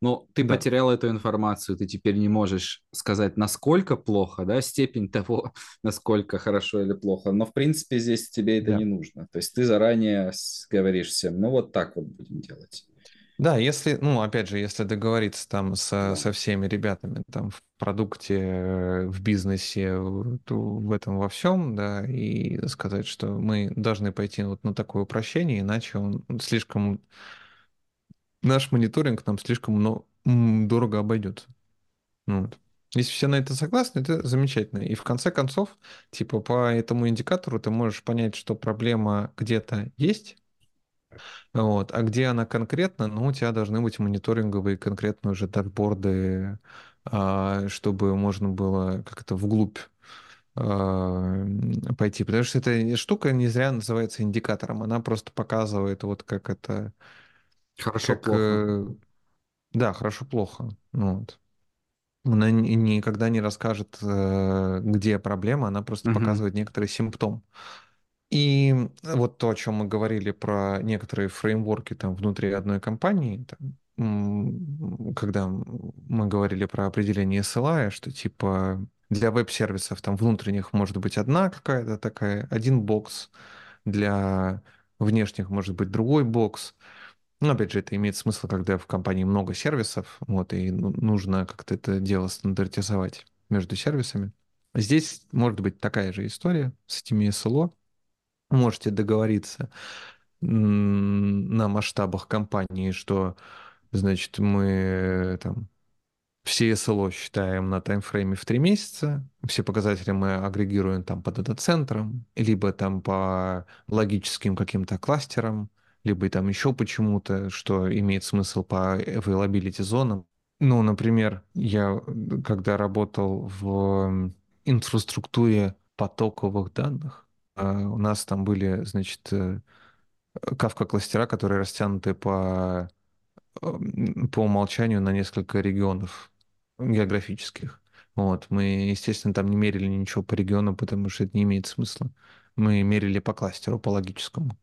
Но ты Да, потерял эту информацию, ты теперь не можешь сказать, насколько плохо, да, степень того, насколько хорошо или плохо, но в принципе здесь тебе это да. не нужно. То есть ты заранее говоришь всем, ну вот так вот будем делать. Да, если, ну, опять же, если договориться там со, со всеми ребятами там в продукте, э, в бизнесе, в в этом во всем, да, и сказать, что мы должны пойти вот на такое упрощение, иначе он слишком, наш мониторинг нам слишком мно- м, дорого обойдется. Ну вот. Если все на это согласны, это замечательно. И в конце концов, типа по этому индикатору ты можешь понять, что проблема где-то есть, Вот. А где она конкретно? Ну, у тебя должны быть мониторинговые конкретно уже дашборды, а, чтобы можно было как-то вглубь а, пойти. Потому что эта штука не зря называется индикатором. Она просто показывает вот как это, как, Хорошо-плохо. э, да, хорошо-плохо. Ну Вот. Она ни- никогда не расскажет, э, где проблема, она просто Мгм. показывает некоторый симптом. И вот то, о чем мы говорили про некоторые фреймворки там внутри одной компании, там, когда мы говорили про определение SLA, что типа для веб-сервисов там внутренних может быть одна какая-то такая, один бокс, для внешних может быть другой бокс. Но опять же, это имеет смысл, когда в компании много сервисов, вот, и ну- нужно как-то это дело стандартизовать между сервисами. Здесь может быть такая же история с этими SLO, можете договориться на масштабах компании, что, значит, мы там все СЛО считаем на таймфрейме в три месяца, все показатели мы агрегируем там по дата-центрам, либо там по логическим каким-то кластерам, либо там еще почему-то, что имеет смысл по availability зонам. Ну, например, я когда работал в инфраструктуре потоковых данных, у нас там были, значит, э, кавка-кластера, которые растянуты по, по умолчанию на несколько регионов географических. Вот. Мы, естественно, там не мерили ничего по региону, потому что это не имеет смысла. Мы мерили по кластеру, по логическому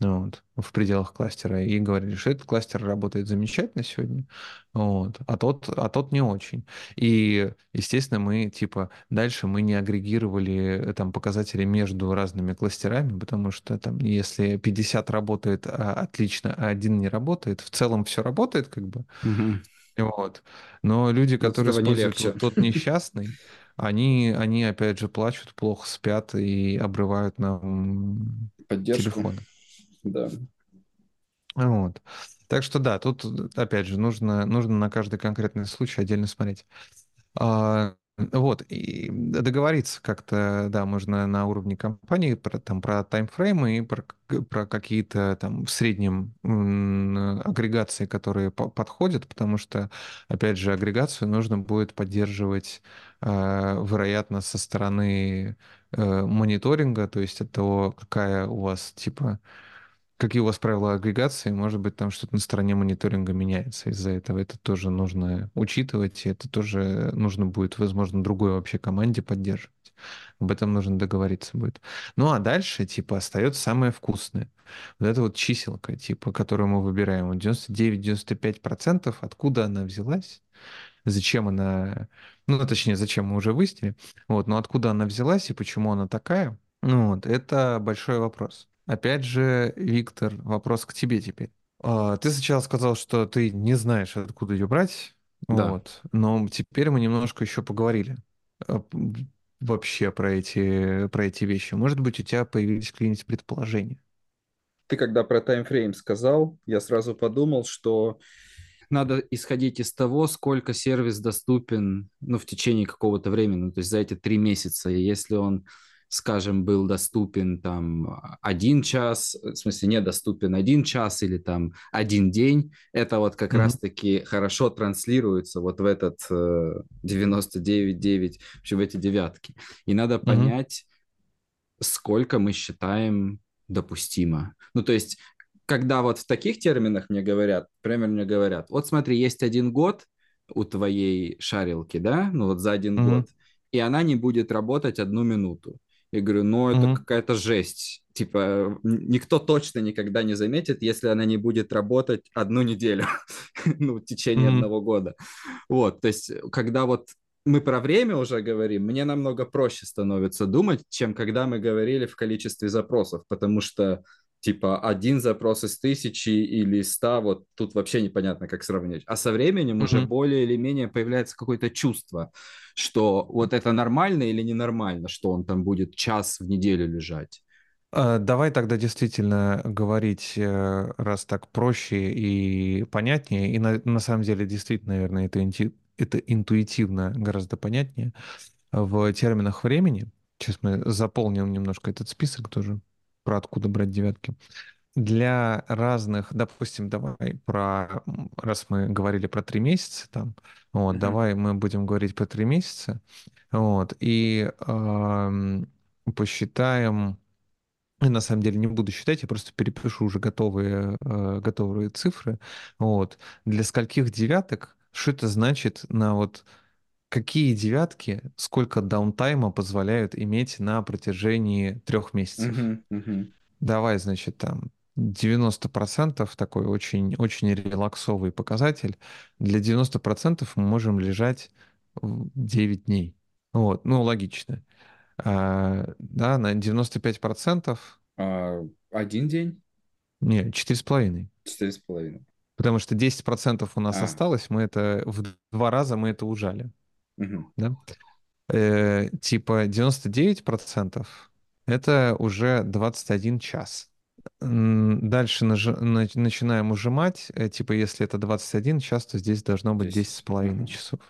вот, в пределах кластера и говорили, что этот кластер работает замечательно сегодня, вот, а тот, а тот не очень. И, естественно, мы, типа, дальше мы не агрегировали э, там показатели между разными кластерами, потому что там, если 50 работает а, отлично, а один не работает, в целом все работает, как бы, Мгм. вот. Но люди, которые используют вот тот несчастный, они, они опять же плачут, плохо спят и обрывают нам Поддержку, телефоны. Да. Вот. Так что да, тут опять же нужно, нужно на каждый конкретный случай отдельно смотреть. А, вот, и договориться как-то, да, можно на уровне компании про, там, про таймфреймы и про, про какие-то там в среднем агрегации, которые по подходят, потому что, опять же, агрегацию нужно будет поддерживать, э, вероятно, со стороны э, мониторинга, то есть от того, какая у вас, типа, какие у вас правила агрегации, может быть, там что-то на стороне мониторинга меняется из-за этого. Это тоже нужно учитывать, и это тоже нужно будет, возможно, другой вообще команде поддерживать. Об этом нужно договориться будет. Ну, а дальше, типа, остается самое вкусное. Вот эта вот чиселка, типа, которую мы выбираем, 99-95%, откуда она взялась, зачем она, ну, точнее, зачем мы уже выяснили, вот, но откуда она взялась и почему она такая, ну, вот, это большой вопрос. Опять же, Виктор, вопрос к тебе теперь. А, Ты сначала сказал, что ты не знаешь, откуда ее брать, Да. вот, но теперь мы немножко еще поговорили а, вообще про эти, про эти вещи. Может быть, у тебя появились какие-нибудь предположения? Ты когда про таймфрейм сказал, я сразу подумал, что надо исходить из того, сколько сервис доступен, ну, в течение какого-то времени, ну, то есть за эти три месяца. И если он, скажем, был доступен там один час, в смысле недоступен один час или там один день, это вот как Мгм. раз-таки хорошо транслируется вот в этот э, 99,9, вообще в эти девятки. И надо Мгм. понять, сколько мы считаем допустимо. Ну, то есть, когда вот в таких терминах мне говорят, например, мне говорят, вот смотри, есть один год у твоей шарилки, да, ну вот за один Мгм. год, и она не будет работать одну минуту. Я говорю, ну это Мгм. какая-то жесть. Типа, никто точно никогда не заметит, если она не будет работать одну неделю, ну, в течение Мгм. одного года. Вот, то есть, когда вот мы про время уже говорим, мне намного проще становится думать, чем когда мы говорили в количестве запросов, потому что типа один запрос из тысячи или ста, вот тут вообще непонятно, как сравнить. А со временем уже Мгм. более или менее появляется какое-то чувство, что вот это нормально или ненормально, что он там будет час в неделю лежать. А, Давай тогда действительно говорить, э, раз так проще и понятнее, и на, на самом деле действительно, наверное, это, инти- это интуитивно гораздо понятнее в терминах времени. Сейчас мы заполним немножко этот список тоже, про откуда брать девятки. Для разных, допустим, давай про, раз мы говорили про три месяца там, вот, Мгм. давай мы будем говорить про три месяца, вот, и ам, посчитаем я на самом деле не буду считать, я просто перепишу уже готовые, э, готовые цифры. Вот. Для скольких девяток, что это значит на вот какие девятки, сколько даунтайма позволяют иметь на протяжении трех месяцев? Мгм. Мгм. Давай, значит, там 90% такой очень, очень релаксовый показатель. Для 90% мы можем лежать в 9 дней. Вот, ну, логично. А, да, на 95% А, один день? Не, четыре с половиной. Четыре с половиной. Потому что 10% у нас А, осталось, мы это в два раза мы это ужали. Мгм. Да? Э, типа 99% это уже 21 час. Дальше нажи- на- начинаем ужимать. э, Типа, если это 21 час, то здесь должно быть 10 с Десять. половиной Ага. часов.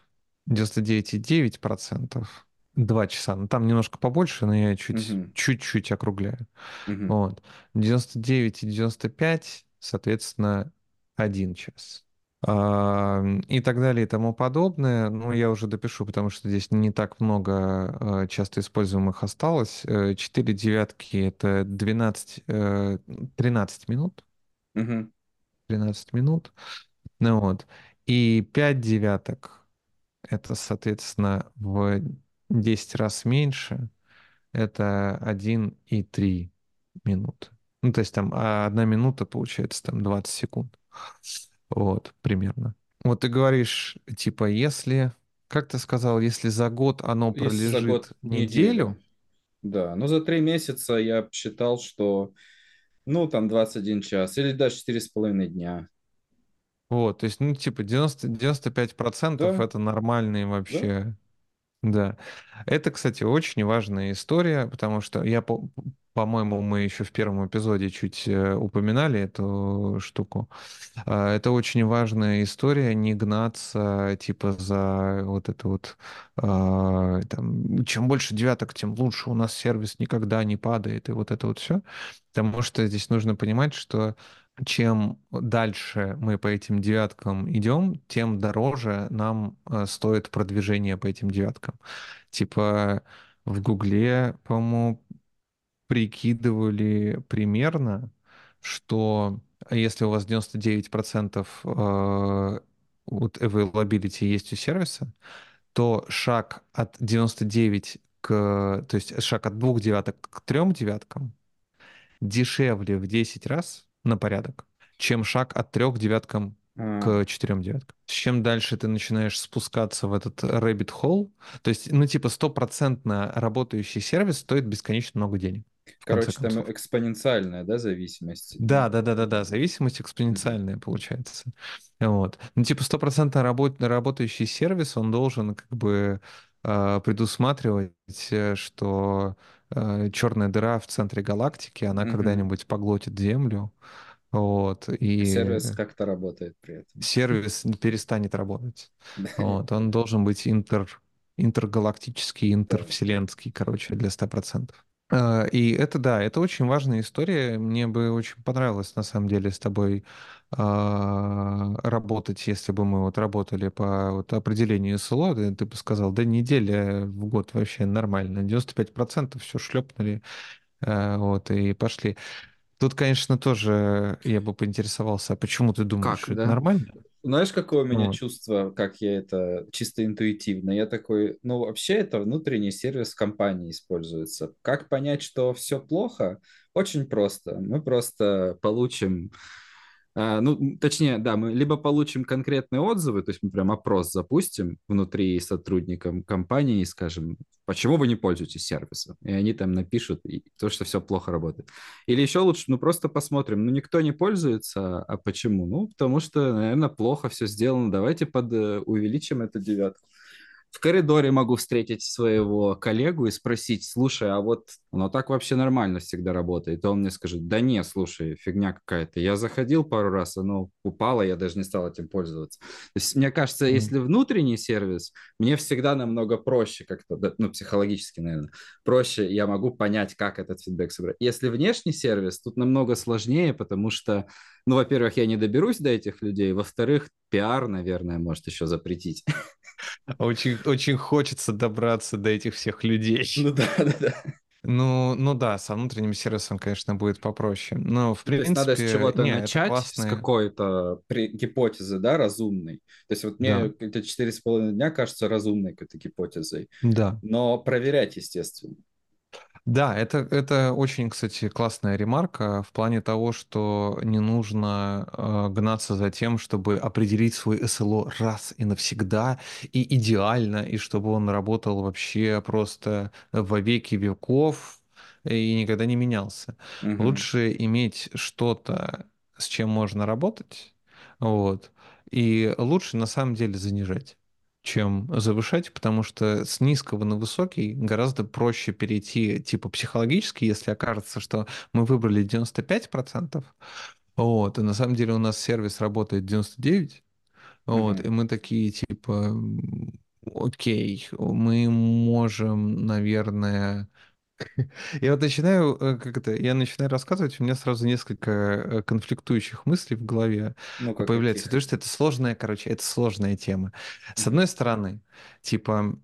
99% 2 часа. Ну, там немножко побольше, но я чуть, Мгм. чуть-чуть округляю. Мгм. Вот. 99 и 95, соответственно, один час. А, И так далее и тому подобное. Ну, я уже допишу, потому что здесь не так много а, часто используемых осталось. Э, Четыре девятки— это 12, э, 13 минут. Мгм. 13 минут. Ну вот. И 5 девяток— это, соответственно, в 10 раз меньше. Это один и три минуты. Ну, то есть там а одна минута получается там 20 секунд. Вот, примерно. Вот ты говоришь, типа, если, как ты сказал, если за год оно Если за год пролежит неделю, неделю, да. Но за три месяца я считал, что, ну, там 21 час или даже четыре с половиной дня. вот, то есть, ну, типа, 90, 95% Да, это нормальные да, вообще Да. Это, кстати, очень важная история, потому что я, по-моему, мы еще в первом эпизоде чуть э, упоминали эту штуку. А, Это очень важная история, не гнаться типа за вот это вот, а, там, чем больше девяток, тем лучше, у нас сервис никогда не падает, и вот это вот все. Потому что здесь нужно понимать, что чем дальше мы по этим девяткам идем, тем дороже нам э, стоит продвижение по этим девяткам. Типа в Гугле, по-моему, прикидывали примерно, что если у вас 99% э, вот availability есть у сервиса, то шаг от 99 к, то есть шаг от двух девяток к трем девяткам дешевле в 10 раз на порядок, чем шаг от трех девяткам А, к четырем девяткам. Чем дальше ты начинаешь спускаться в этот rabbit hole, то есть, ну, типа, стопроцентно работающий сервис стоит бесконечно много денег, Короче, там экспоненциальная, да, зависимость. Да, да, да, да, да, зависимость экспоненциальная получается. Вот. Ну, типа, стопроцентно работ- работающий сервис, он должен как бы э, предусматривать, э, что черная дыра в центре галактики, она Мгм. когда-нибудь поглотит Землю, вот, и сервис как-то работает при этом. сервис не перестанет работать. Вот, он должен быть интер, интергалактический, интервселенский, короче, для 100%. А, И это, да, это очень важная история. Мне бы очень понравилось, на самом деле, с тобой а, работать, если бы мы вот работали по вот определению СЛО, ты, ты бы сказал, да неделя в год вообще нормально, 95% все шлепнули, а, вот, и пошли. Тут, конечно, тоже я бы поинтересовался, а почему ты думаешь, Как, что это да? нормально? Знаешь, какое у меня Вот. чувство, как я это чисто интуитивно? Я такой, ну, вообще это внутренний сервис компании используется. Как понять, что все плохо? Очень просто. Мы просто получим ну, м, точнее, да, мы либо получим конкретные отзывы, то есть мы прям опрос запустим внутри сотрудникам компании и скажем, почему вы не пользуетесь сервисом? И они там напишут то, что все плохо работает. Или еще лучше, ну, просто посмотрим, ну, никто не пользуется, а почему? Ну, потому что, наверное, плохо все сделано. Давайте под, э, увеличим эту девятку. В коридоре могу встретить своего коллегу и спросить, слушай, а вот оно так вообще нормально всегда работает? И он мне скажет, да не, слушай, фигня какая-то. Я заходил пару раз, оно упало, я даже не стал этим пользоваться. То есть, мне кажется, М. если внутренний сервис, мне всегда намного проще как-то, ну, психологически, наверное, проще, я могу понять, как этот фидбэк собрать. Если внешний сервис, тут намного сложнее, потому что, ну, во-первых, я не доберусь до этих людей, во-вторых, пиар, наверное, может еще запретить. Очень, очень хочется добраться до этих всех людей. Ну да, да, да. Ну, ну да, со внутренним сервисом, конечно, будет попроще. Но, в Ну, то есть надо с принципе, чего-то не, начать, с классные, какой-то при- гипотезы, да, разумной. То есть вот мне да, это четыре с половиной дня кажется разумной какой-то гипотезой, да. но проверять, естественно. Да, это, это очень, кстати, классная ремарка в плане того, что не нужно э, гнаться за тем, чтобы определить свой СЛО раз и навсегда, и идеально, и чтобы он работал вообще просто во веки веков и никогда не менялся. Мгм. Лучше иметь что-то, с чем можно работать, вот, и лучше на самом деле занижать чем завышать, потому что с низкого на высокий гораздо проще перейти типа психологически, если окажется, что мы выбрали 95%, вот, и на самом деле у нас сервис работает 99%, вот, Мгм. и мы такие типа, окей, мы можем, наверное, я вот начинаю, э, как это, я начинаю рассказывать, у меня сразу несколько э, конфликтующих мыслей в голове Ну-ка, появляется, каких? потому что это сложная, короче, это сложная тема. С одной стороны, типа,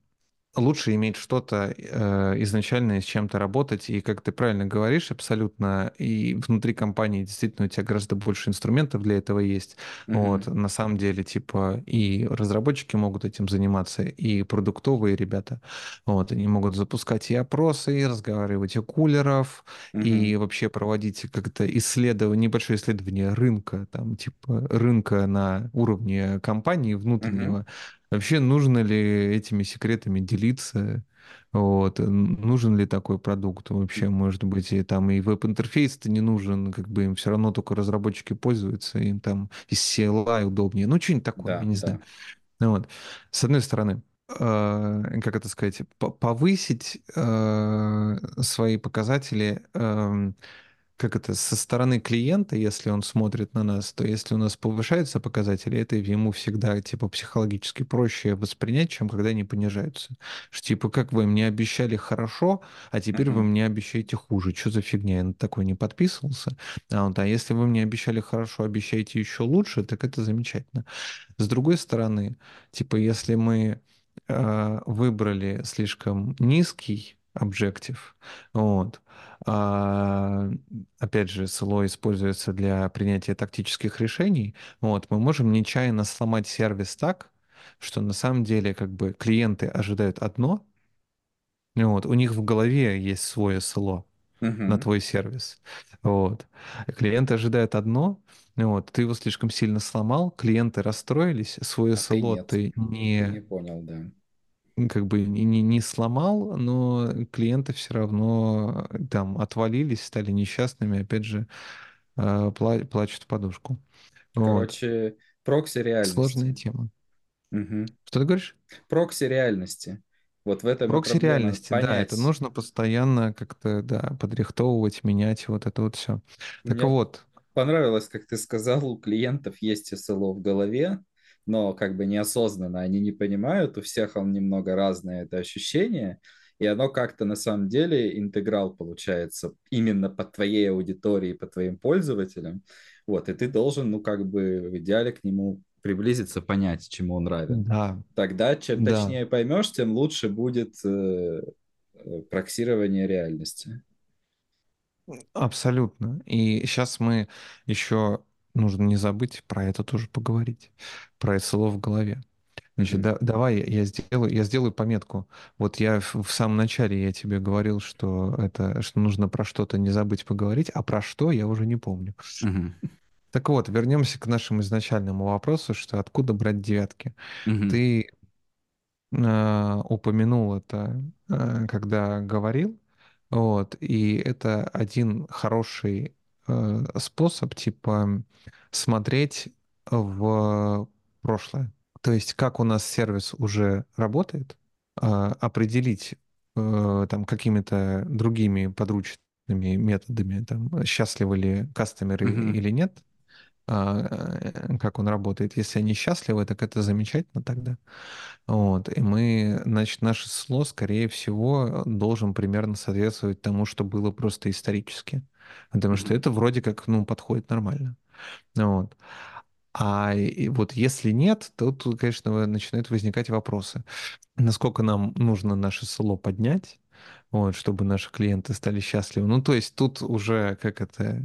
лучше иметь что-то э, изначально и с чем-то работать, и, как ты правильно говоришь, абсолютно, и внутри компании действительно у тебя гораздо больше инструментов для этого есть. Вот, Мгм. на самом деле, типа, и разработчики могут этим заниматься, и продуктовые ребята, вот, они могут запускать и опросы, и разговаривать о кулеров, и Мгм. вообще проводить как-то исследование, небольшое исследование рынка, там, типа, рынка на уровне компании внутреннего, Вообще, нужно ли этими секретами делиться? Вот. Нужен ли такой продукт вообще? Может быть, и там и веб-интерфейс-то не нужен, как бы им все равно только разработчики пользуются, им там из CLI удобнее. Ну, что-нибудь такое, я Да, не знаю. да. Ну Вот. С одной стороны. э, как это сказать, по- повысить э, свои показатели, как это, со стороны клиента, если он смотрит на нас, то если у нас повышаются показатели, это ему всегда, типа, психологически проще воспринять, чем когда они понижаются. Что, типа, как вы мне обещали хорошо, а теперь вы Мгм. мне обещаете хуже. Что за фигня? Я на такой не подписывался. А, вот, а если вы мне обещали хорошо, обещаете еще лучше, так это замечательно. С другой стороны, типа, если мы э, выбрали слишком низкий объектив, вот, опять же, СЛО используется для принятия тактических решений, вот, мы можем нечаянно сломать сервис так, что на самом деле как бы клиенты ожидают одно, вот, у них в голове есть свой СЛО, на Мгм. твой сервис. Вот. Клиенты ожидают одно, вот, ты его слишком сильно сломал, клиенты расстроились, свой А ты СЛО нет. ты Ты не не понял, да. Как бы не, не, сломал, но клиенты все равно э, там отвалились, стали несчастными, опять же, э, пла- плачут в подушку. Вот. Короче, прокси Сложная реальности. тема. Мгм. Что ты говоришь? Прокси реальности. Вот в этом Прокси реальности, да, это Понять. нужно постоянно как-то, да, подрихтовывать, менять вот это вот все. Так Мне вот, понравилось, как ты сказал, у клиентов есть СЛО в голове, но как бы неосознанно они не понимают, у всех он немного разное это ощущение, и оно как-то на самом деле интеграл получается именно по твоей аудитории, по твоим пользователям. Вот, и ты должен, ну, как бы в идеале к нему приблизиться, понять, чему он равен. да, Тогда, чем да, точнее поймешь, тем лучше будет э, э, проксирование реальности. абсолютно. И сейчас мы еще нужно не забыть про это тоже поговорить, про СЛО в голове. Значит, да- давай я сделаю, я сделаю пометку. Вот я в, в самом начале я тебе говорил, что это, что нужно про что-то не забыть поговорить, а про что я уже не помню. Мгм. Так вот, вернемся к нашему изначальному вопросу, что откуда брать девятки. Мгм. Ты э, упомянул это, э, когда говорил, вот, и это один хороший способ, типа, смотреть в прошлое. То есть, как у нас сервис уже работает, а, определить э, там какими-то другими подручными методами, там, счастливы ли кастомеры Мгм. или нет, а, э, как он работает. Если они счастливы, так это замечательно тогда. Вот. И мы, значит, наше сло, скорее всего, должен примерно соответствовать тому, что было просто исторически. Потому что это вроде как, ну, подходит нормально. Вот. А вот если нет, то тут, конечно, начинают возникать вопросы. Насколько нам нужно наше село поднять, вот, чтобы наши клиенты стали счастливы. Ну, то есть тут уже, как это,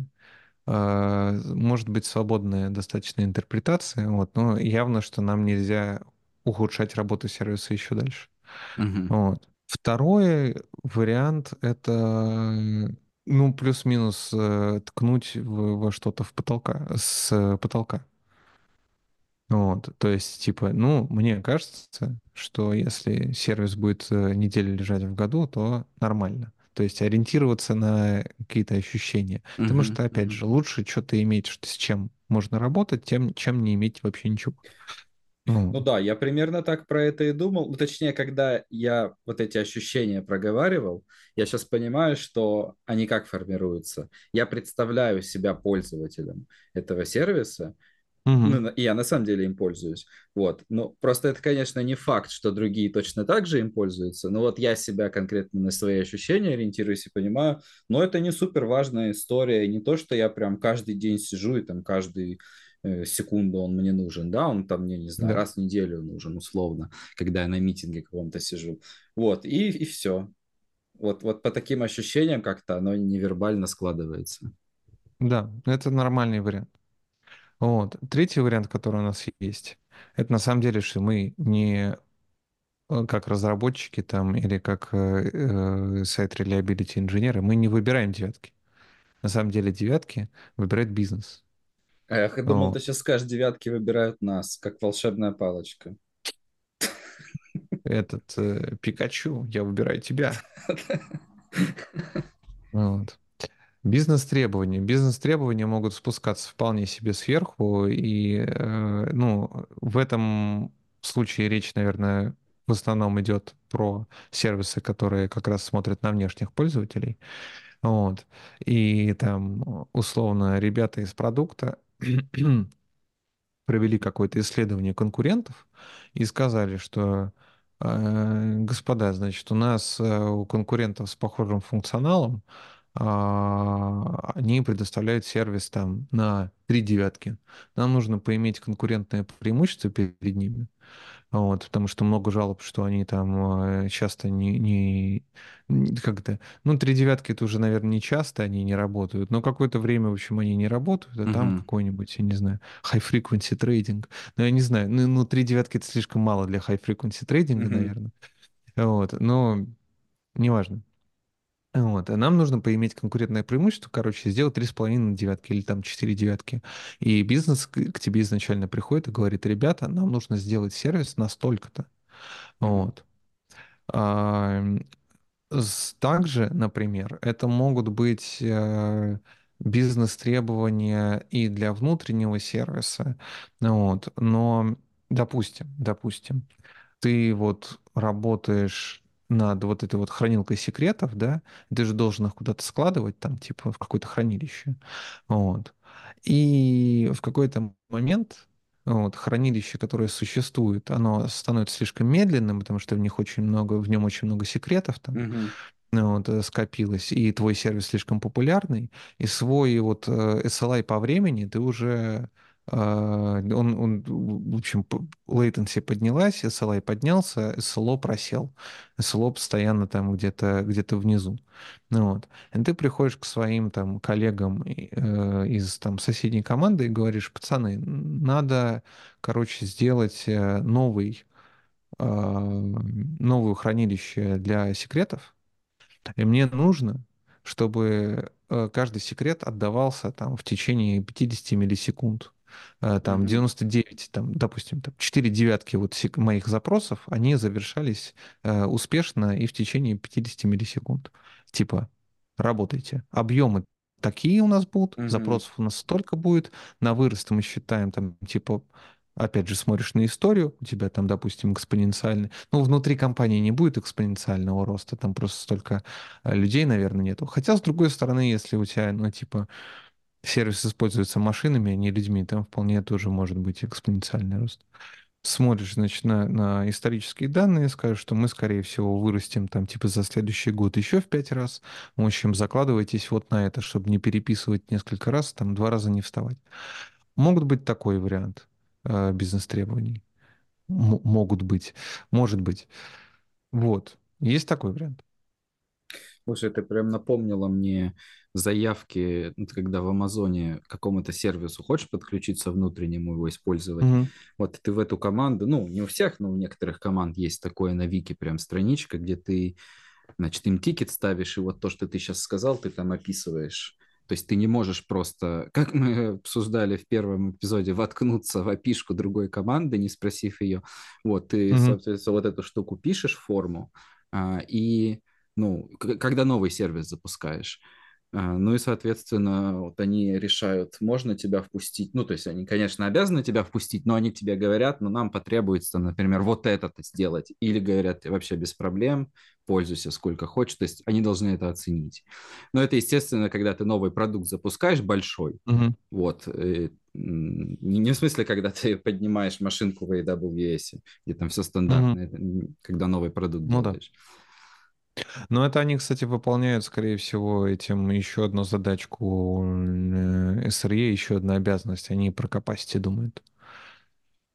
а, может быть свободная достаточно интерпретация, вот, но явно, что нам нельзя ухудшать работу сервиса еще дальше. Мгм. Вот. Второй вариант— это, ну, плюс-минус э, ткнуть в- во что-то в потолка, с потолка. Вот, то есть, типа, ну, мне кажется, что если сервис будет э, неделю лежать в году, то нормально. То есть ориентироваться на какие-то ощущения. Потому Мгм. что, опять Мгм. же, лучше что-то иметь, что с чем можно работать, тем, чем не иметь вообще ничего. Ну, Ну да, я примерно так про это и думал. Ну, точнее, когда я вот эти ощущения проговаривал, я сейчас понимаю, что они как формируются. Я представляю себя пользователем этого сервиса, ну, на- и я на самом деле им пользуюсь. Вот. Ну, просто это, конечно, не факт, что другие точно так же им пользуются. Но вот я себя конкретно на свои ощущения ориентируюсь и понимаю, но это не супер важная история. Не то, что я прям каждый день сижу и там каждый секунду он мне нужен, да, он там мне, не знаю, да, раз в неделю нужен, условно, когда я на митинге каком-то сижу. Вот, и, и все. Вот, вот по таким ощущениям как-то оно невербально складывается. да, это нормальный вариант. Вот. Третий вариант, который у нас есть, это на самом деле, что мы не э, как разработчики там или как э, э, сайт reliability инженеры, мы не выбираем девятки. На самом деле девятки выбирает бизнес. Эх, я думал, ты сейчас скажешь, девятки выбирают нас, как волшебная палочка. Этот э, Пикачу, я выбираю тебя. Вот. Бизнес-требования. Бизнес-требования могут спускаться вполне себе сверху, и э, ну, в этом случае речь, наверное, в основном идет про сервисы, которые как раз смотрят на внешних пользователей. Вот. И там условно ребята из продукта провели какое-то исследование конкурентов и сказали, что э, господа, значит, у нас э, у конкурентов с похожим функционалом они предоставляют сервис там на три девятки. Нам нужно поиметь конкурентное преимущество перед ними. Вот, потому что много жалоб, что они там э, часто не, не, не как-то, ну, три девятки это уже, наверное, не часто они не работают, но какое-то время, в общем, они не работают, а там какой-нибудь, я не знаю, high frequency trading, ну, я не знаю, ну, ну три девятки это слишком мало для high frequency трейдинга, наверное, вот, но неважно. Вот. А нам нужно поиметь конкурентное преимущество, короче, сделать три с половиной девятки или там четыре девятки. И бизнес к, тебе изначально приходит и говорит, ребята, нам нужно сделать сервис настолько-то. Вот. Также, например, это могут быть э, бизнес-требования и для внутреннего сервиса. Вот. Но, допустим, допустим, ты вот работаешь над вот этой вот хранилкой секретов, да, ты же должен их куда-то складывать, там, типа, в какое-то хранилище. Вот. И в какой-то момент вот, хранилище, которое существует, оно становится слишком медленным, потому что в них очень много, в нем очень много секретов там. Mm-hmm вот, э, скопилось, и твой сервис слишком популярный, и свой вот э, SLI по времени ты уже он, он, в общем, latency поднялась, SLI поднялся, SLO просел. SLO постоянно там где-то где внизу. Ну, вот. И ты приходишь к своим там коллегам э, из там соседней команды и говоришь, пацаны, надо, короче, сделать э, новый, э, новое хранилище для секретов, и мне нужно, чтобы э, каждый секрет отдавался там в течение 50 миллисекунд. Э, там 99, там, допустим, там 4 девятки вот моих запросов, они завершались э, успешно и в течение 50 миллисекунд. Типа, работайте. Объемы такие у нас будут, mm-hmm. запросов у нас столько будет, на вырост мы считаем там типа опять же, смотришь на историю, у тебя там, допустим, экспоненциальный, ну, внутри компании не будет экспоненциального роста, там просто столько э, людей, наверное, нету. Хотя, с другой стороны, если у тебя, ну, типа, сервис используется машинами, а не людьми, там вполне тоже может быть экспоненциальный рост. Смотришь, значит, на, на исторические данные, скажешь, что мы, скорее всего, вырастем там, типа, за следующий год еще в пять раз. В общем, закладывайтесь вот на это, чтобы не переписывать несколько раз, там, два раза не вставать. Могут быть такой вариант э, бизнес-требований. Могут быть. Может быть. Вот. Есть такой вариант. Слушай, ты прям напомнила мне заявки, ну, когда в Амазоне какому-то сервису хочешь подключиться внутреннему его использовать, mm-hmm. вот ты в эту команду, ну, не у всех, но у некоторых команд есть такое на Вики прям страничка, где ты, значит, им тикет ставишь, и вот то, что ты сейчас сказал, ты там описываешь. То есть ты не можешь просто, как мы обсуждали в первом эпизоде, воткнуться в опишку другой команды, не спросив ее. Вот, ты, mm-hmm. соответственно, вот эту штуку пишешь, форму, а, и, ну, когда новый сервис запускаешь, ну и, соответственно, вот они решают, можно тебя впустить. Ну, то есть они, конечно, обязаны тебя впустить, но они тебе говорят, ну, нам потребуется, например, вот это сделать. Или говорят, вообще без проблем, пользуйся сколько хочешь. То есть они должны это оценить. Но это, естественно, когда ты новый продукт запускаешь большой, угу. вот, э, не в смысле, когда ты поднимаешь машинку в AWS, где там все стандартно, угу. когда новый продукт ну, делаешь. Да. Но это они, кстати, выполняют, скорее всего, этим еще одну задачку SRE, еще одна обязанность. Они про capacity думают.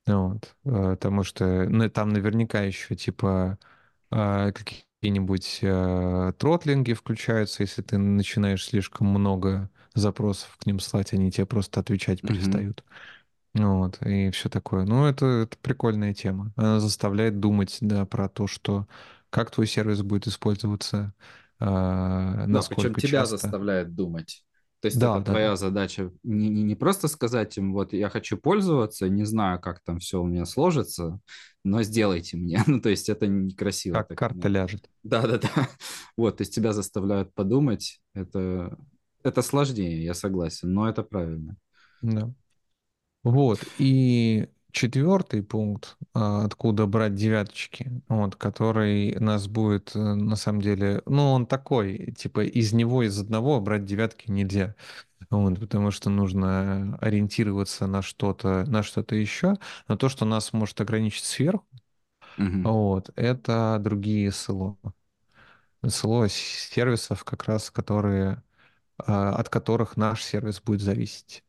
Вот. Э, потому что ну, там наверняка еще типа а, какие-нибудь э, тротлинги включаются, если ты начинаешь слишком много запросов к ним слать, они тебе просто отвечать перестают. Mm-hmm. Вот, и все такое. Ну, это, это прикольная тема. Она заставляет думать, да, про то, что как твой сервис будет использоваться, э, насколько да, причем тебя часто. заставляет думать. То есть да, это да, твоя да. задача не, не, не просто сказать им, вот я хочу пользоваться, не знаю, как там все у меня сложится, но сделайте мне. Ну, то есть это некрасиво. Как так, карта нет. ляжет. Да-да-да. Вот, то есть тебя заставляют подумать. Это, это сложнее, я согласен, но это правильно. Да. Вот, и четвертый пункт, а, откуда брать девяточки, вот, который нас будет, э, на самом деле, ну, он такой, типа, из него, из одного брать девятки нельзя, вот, потому что нужно ориентироваться на что-то, на что-то еще, но то, что нас может ограничить сверху, Мгм. вот, это другие СЛО. СЛО сервисов, как раз, которые, а, от которых наш сервис будет зависеть.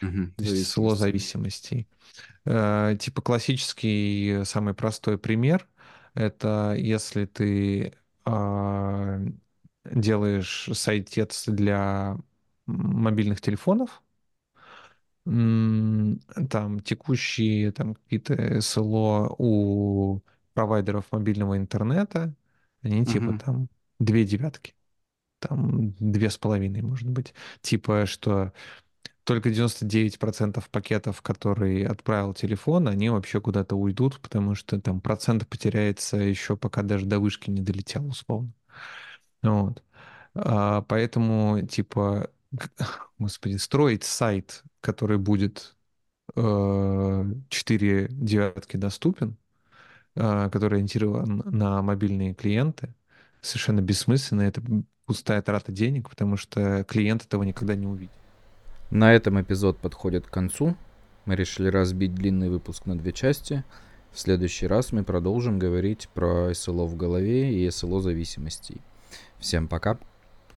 Мгм. То есть СЛО Зависимости. зависимостей. Э, Типа классический, самый простой пример, это если ты а, делаешь сайтец для мобильных телефонов, там текущие там какие-то СЛО у провайдеров мобильного интернета, они типа Мгм. там две девятки, там две с половиной, может быть. Типа, что только 99% пакетов, которые отправил телефон, они вообще куда-то уйдут, потому что там процент потеряется еще пока даже до вышки не долетел, условно. Вот. А, поэтому, типа, господи, строить сайт, который будет э, 4 девятки доступен, э, который ориентирован на мобильные клиенты, совершенно бессмысленно, это пустая трата денег, потому что клиент этого никогда не увидит. На этом эпизод подходит к концу. Мы решили разбить длинный выпуск на две части. В следующий раз мы продолжим говорить про СЛО в голове и СЛО зависимостей. Всем пока.